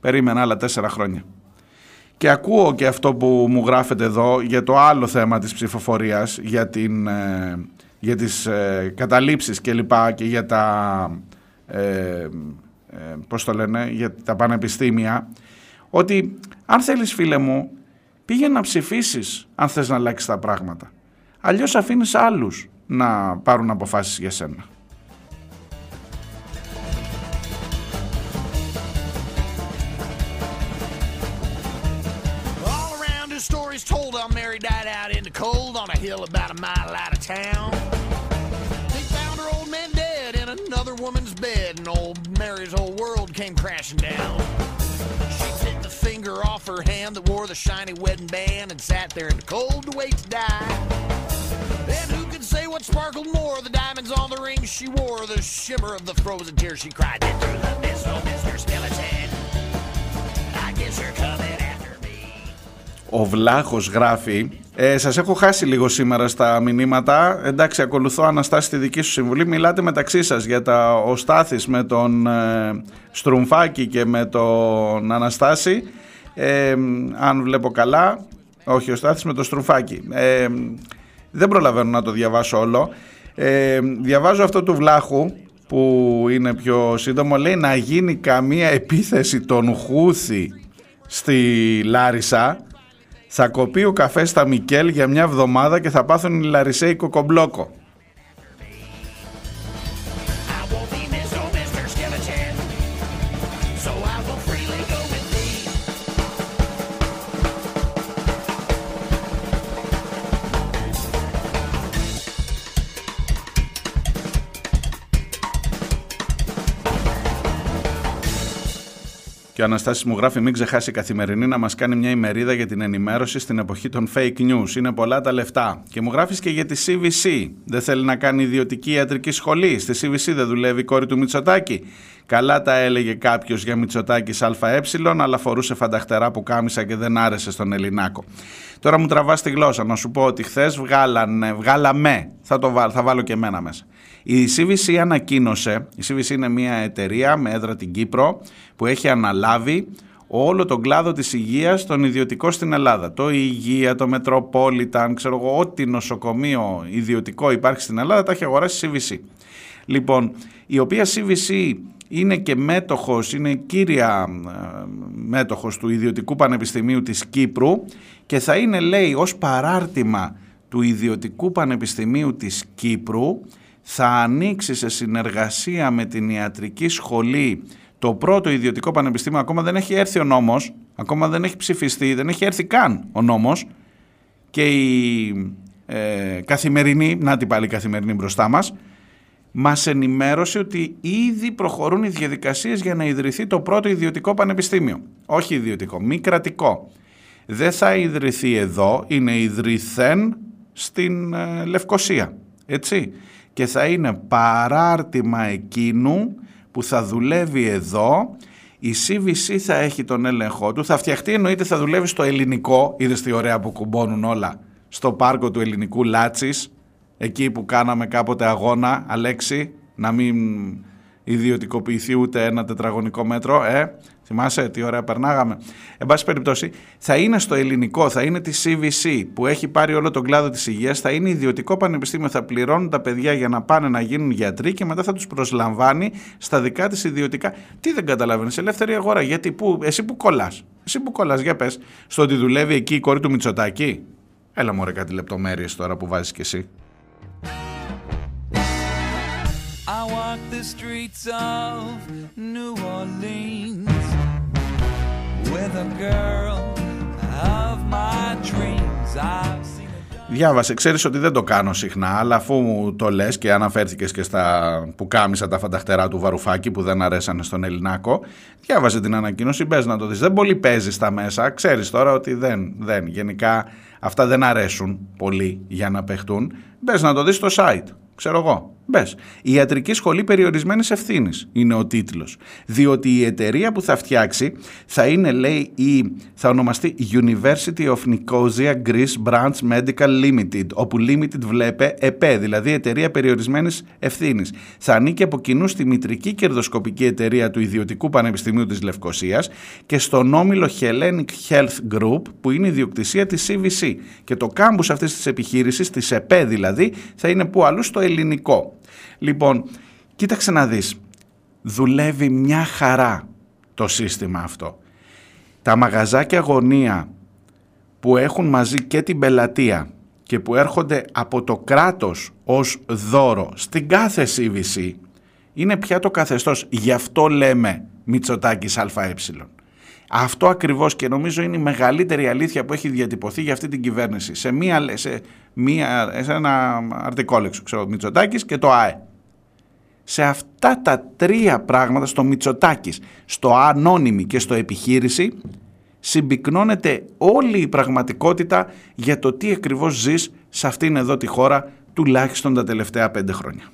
περίμενα άλλα τέσσερα χρόνια. Και ακούω και αυτό που μου γράφετε εδώ για το άλλο θέμα της ψηφοφορίας, για, την, ε, για τις ε, καταλήψεις και λοιπά και για τα, ε, ε, πώς το λένε, για τα πανεπιστήμια, ότι αν θέλεις φίλε μου, πήγαινε να ψηφίσεις αν θες να αλλάξεις τα πράγματα. Αλλιώς αφήνεις άλλους να πάρουν αποφάσεις για σένα. Stories told Mary died out in the cold on a hill about a mile out of town. They found her old man dead in another woman's bed, and old Mary's whole world came crashing down. She bit the finger off her hand that wore the shiny wedding band and sat there in the cold to wait to die. And who could say what sparkled more? The diamonds on the ring she wore, the shimmer of the frozen tears she cried. Then through the mist, oh, Mr. Skeleton, I guess you're coming. Ο Βλάχος γράφει ε, Σας έχω χάσει λίγο σήμερα στα μηνύματα. Εντάξει ακολουθώ Αναστάση τη δική σου συμβουλή. Μιλάτε μεταξύ σας για τα ο Στάθης με τον ε, Στρουμφάκη και με τον Αναστάση. Ε, Αν βλέπω καλά Όχι ο Στάθης με τον Στρουμφάκη. Ε, Δεν προλαβαίνω να το διαβάσω όλο. Ε, Διαβάζω αυτό του Βλάχου που είναι πιο σύντομο. Λέει να γίνει καμία επίθεση των Χούθη στη Λάρισα θα κοπεί ο καφέ στα Μικέλ για μια εβδομάδα και θα πάθουν οι Λαρισαίοι κοκομπλόκο. Και ο Αναστάσης μου γράφει μην ξεχάσει η καθημερινή να μας κάνει μια ημερίδα για την ενημέρωση στην εποχή των fake news. Είναι πολλά τα λεφτά. Και μου γράφεις και για τη CVC. Δεν θέλει να κάνει ιδιωτική ιατρική σχολή. Στη CVC δεν δουλεύει η κόρη του Μητσοτάκη. Καλά τα έλεγε κάποιος για Μητσοτάκης ΑΕ, αλλά φορούσε φανταχτερά που κάμισα και δεν άρεσε στον Ελληνάκο. Τώρα μου τραβάς τη γλώσσα να σου πω ότι χθες βγάλανε, βγάλαμε, θα, το βάλω, θα βάλω και εμένα μέσα. Η CVC ανακοίνωσε, η CVC είναι μια εταιρεία με έδρα την Κύπρο που έχει αναλάβει όλο τον κλάδο της υγείας τον ιδιωτικό στην Ελλάδα. Το υγεία, το Metropolitan, ξέρω εγώ, ό,τι νοσοκομείο ιδιωτικό υπάρχει στην Ελλάδα τα έχει αγοράσει η CVC. Λοιπόν, η οποία CVC είναι και μέτοχος, είναι κύρια ε, μέτοχος του Ιδιωτικού Πανεπιστημίου της Κύπρου και θα είναι λέει ως παράρτημα του Ιδιωτικού Πανεπιστημίου της Κύπρου θα ανοίξει σε συνεργασία με την Ιατρική Σχολή το πρώτο ιδιωτικό πανεπιστήμιο, ακόμα δεν έχει έρθει ο νόμος, ακόμα δεν έχει ψηφιστεί, δεν έχει έρθει καν ο νόμος και η ε, καθημερινή, να την πάλι καθημερινή μπροστά μας, μας ενημέρωσε ότι ήδη προχωρούν οι διαδικασίες για να ιδρυθεί το πρώτο ιδιωτικό πανεπιστήμιο. Όχι ιδιωτικό, μη κρατικό. Δεν θα ιδρυθεί εδώ, είναι ιδρυθέν στην ε, Λευκοσία. Έτσι. Και θα είναι παράρτημα εκείνου που θα δουλεύει εδώ, η CVC θα έχει τον έλεγχό του, θα φτιαχτεί εννοείται θα δουλεύει στο ελληνικό, είδες τι ωραία που κουμπώνουν όλα, στο πάρκο του ελληνικού Λάτσης, εκεί που κάναμε κάποτε αγώνα, Αλέξη, να μην ιδιωτικοποιηθεί ούτε ένα τετραγωνικό μέτρο, ε, θυμάσαι τι ωραία περνάγαμε. Εν πάση περιπτώσει, θα είναι στο ελληνικό, θα είναι τη CVC που έχει πάρει όλο τον κλάδο της υγείας, θα είναι ιδιωτικό πανεπιστήμιο, θα πληρώνουν τα παιδιά για να πάνε να γίνουν γιατροί και μετά θα τους προσλαμβάνει στα δικά της ιδιωτικά. Τι δεν καταλαβαίνεις, ελεύθερη αγορά, γιατί που, εσύ που κολλάς, εσύ που κολλάς, για πες, στο ότι δουλεύει εκεί η κόρη του Μητσοτάκη; Έλα μωρέ κάτι λεπτομέρειες τώρα που βάζεις κι εσύ. I walk the streets of New Orleans Διάβασε, ξέρεις ότι δεν το κάνω συχνά, αλλά αφού μου το λες και αναφέρθηκες και στα που κάμισα τα φανταχτερά του Βαρουφάκη που δεν αρέσανε στον Ελληνάκο, διάβασε την ανακοίνωση, μπες να το δεις. Δεν πολύ παίζεις στα μέσα, ξέρεις τώρα ότι δεν, δεν, γενικά αυτά δεν αρέσουν πολύ για να παιχτούν. Μπες να το δεις στο site, ξέρω εγώ. Μπες. Η Ιατρική Σχολή Περιορισμένης Ευθύνης είναι ο τίτλος. Διότι η εταιρεία που θα φτιάξει θα είναι, λέει, η, θα ονομαστεί University of Nicosia Greece Branch Medical Limited, όπου Limited βλέπε ΕΠΕ, δηλαδή Εταιρεία Περιορισμένης Ευθύνης. Θα ανήκει από κοινού στη μητρική κερδοσκοπική εταιρεία του Ιδιωτικού Πανεπιστημίου της Λευκοσίας και στον όμιλο Hellenic Health Group, που είναι ιδιοκτησία της CVC. Και το κάμπους αυτής της επιχείρησης, της ΕΠΕ δηλαδή, θα είναι που αλλού στο ελληνικό. Λοιπόν, κοίταξε να δεις, δουλεύει μια χαρά το σύστημα αυτό. Τα μαγαζάκια γωνία που έχουν μαζί και την πελατεία και που έρχονται από το κράτος ως δώρο στην κάθε CVC είναι πια το καθεστώς. Γι' αυτό λέμε Μητσοτάκης ΑΕ. Αυτό ακριβώς και νομίζω είναι η μεγαλύτερη αλήθεια που έχει διατυπωθεί για αυτή την κυβέρνηση. Σε, μία, σε, μία, σε ένα αρτικόλεξο, ξέρω, Μητσοτάκης και το ΑΕ σε αυτά τα τρία πράγματα, στο Μητσοτάκης, στο Ανώνυμη και στο Επιχείρηση, συμπυκνώνεται όλη η πραγματικότητα για το τι ακριβώς ζεις σε αυτήν εδώ τη χώρα τουλάχιστον τα τελευταία πέντε χρόνια.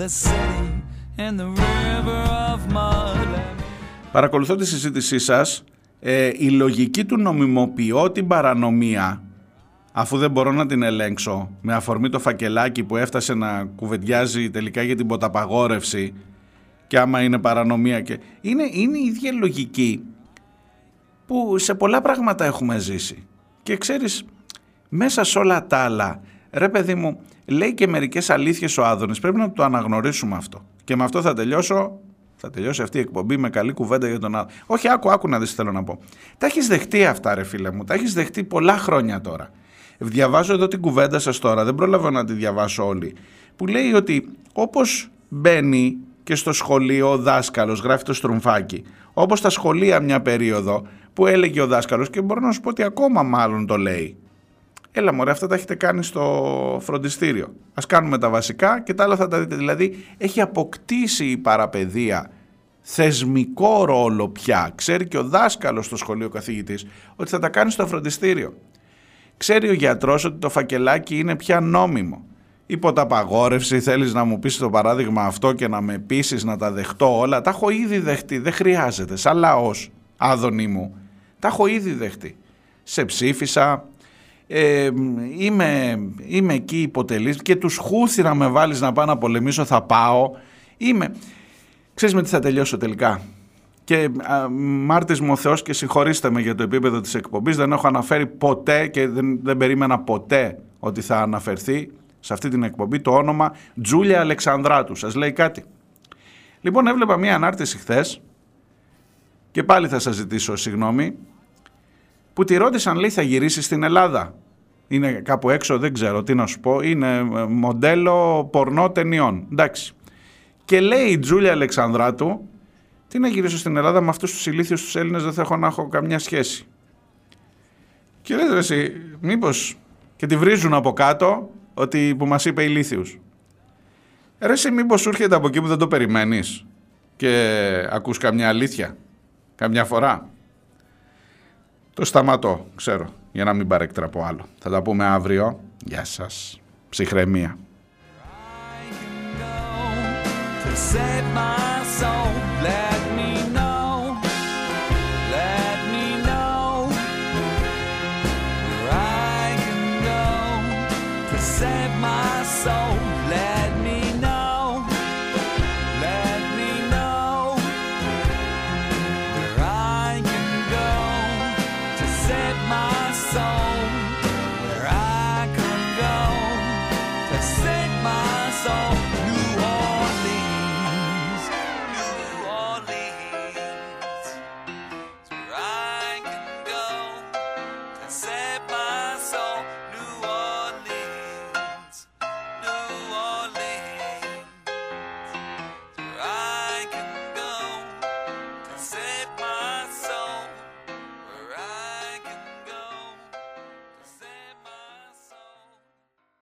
The city and the river of mud. Παρακολουθώ τη συζήτησή σας. Ε, η λογική του νομιμοποιώ την παρανομία αφού δεν μπορώ να την ελέγξω με αφορμή το φακελάκι που έφτασε να κουβεντιάζει τελικά για την ποταπαγόρευση και άμα είναι παρανομία και... Είναι, είναι η ίδια λογική που σε πολλά πράγματα έχουμε ζήσει. Και ξέρεις, μέσα σε όλα τα άλλα, ρε παιδί μου, λέει και μερικές αλήθειες ο Άδωνης, πρέπει να το αναγνωρίσουμε αυτό. Και με αυτό θα τελειώσω, θα τελειώσει αυτή η εκπομπή με καλή κουβέντα για τον Άδωνη. Όχι, άκου, άκου να δεις τι θέλω να πω. Τα έχεις δεχτεί αυτά ρε φίλε μου, τα έχεις δεχτεί πολλά χρόνια τώρα. Διαβάζω εδώ την κουβέντα σας τώρα, δεν προλαβαίνω να τη διαβάσω όλη, που λέει ότι όπως μπαίνει και στο σχολείο ο δάσκαλος, γράφει το στρουμφάκι, όπως στα σχολεία μια περίοδο που έλεγε ο δάσκαλος και μπορώ να σου πω ότι ακόμα μάλλον το λέει. Έλα μωρέ, αυτά τα έχετε κάνει στο φροντιστήριο. Ας κάνουμε τα βασικά και τα άλλα θα τα δείτε. Δηλαδή έχει αποκτήσει η παραπαιδεία θεσμικό ρόλο πια. Ξέρει και ο δάσκαλος στο σχολείο καθηγητής ότι θα τα κάνει στο φροντιστήριο. Ξέρει ο γιατρός ότι το φακελάκι είναι πια νόμιμο. Υποταπαγόρευση, θέλεις να μου πεις το παράδειγμα αυτό και να με πείσεις να τα δεχτώ όλα. Τα έχω ήδη δεχτεί, δεν χρειάζεται. Σαν λαός, άδωνη μου, τα έχω ήδη δεχτεί. Σε ψήφισα, ε, είμαι, είμαι εκεί υποτελής και τους χούθη να με βάλεις να πάω να πολεμήσω θα πάω. Είμαι... Ξέρεις με τι θα τελειώσω τελικά. Και α, μάρτης μου ο Θεός και συγχωρήστε με για το επίπεδο της εκπομπής. Δεν έχω αναφέρει ποτέ και δεν, δεν περίμενα ποτέ ότι θα αναφερθεί σε αυτή την εκπομπή το όνομα Τζούλια Αλεξανδράτου. Σας λέει κάτι. Λοιπόν έβλεπα μία ανάρτηση χθες και πάλι θα σας ζητήσω συγγνώμη που τη ρώτησαν λέει θα γυρίσεις στην Ελλάδα. Είναι κάπου έξω, δεν ξέρω τι να σου πω. Είναι ε, μοντέλο πορνό ταινιών. Εντάξει. Και λέει η Τζούλια Αλεξανδράτου, τι να γυρίσω στην Ελλάδα με αυτούς τους ηλίθιους τους Έλληνες δεν θα έχω να έχω καμιά σχέση. Και λέτε εσύ, μήπως και τη βρίζουν από κάτω ότι που μας είπε ηλίθιους. Ρε εσύ μήπως σου έρχεται από εκεί που δεν το περιμένεις και ακούς καμιά αλήθεια, καμιά φορά; Το σταματώ, ξέρω, για να μην παρεκτραπώ άλλο. Θα τα πούμε αύριο. Γεια σας. Ψυχραιμία. to save my soul. Let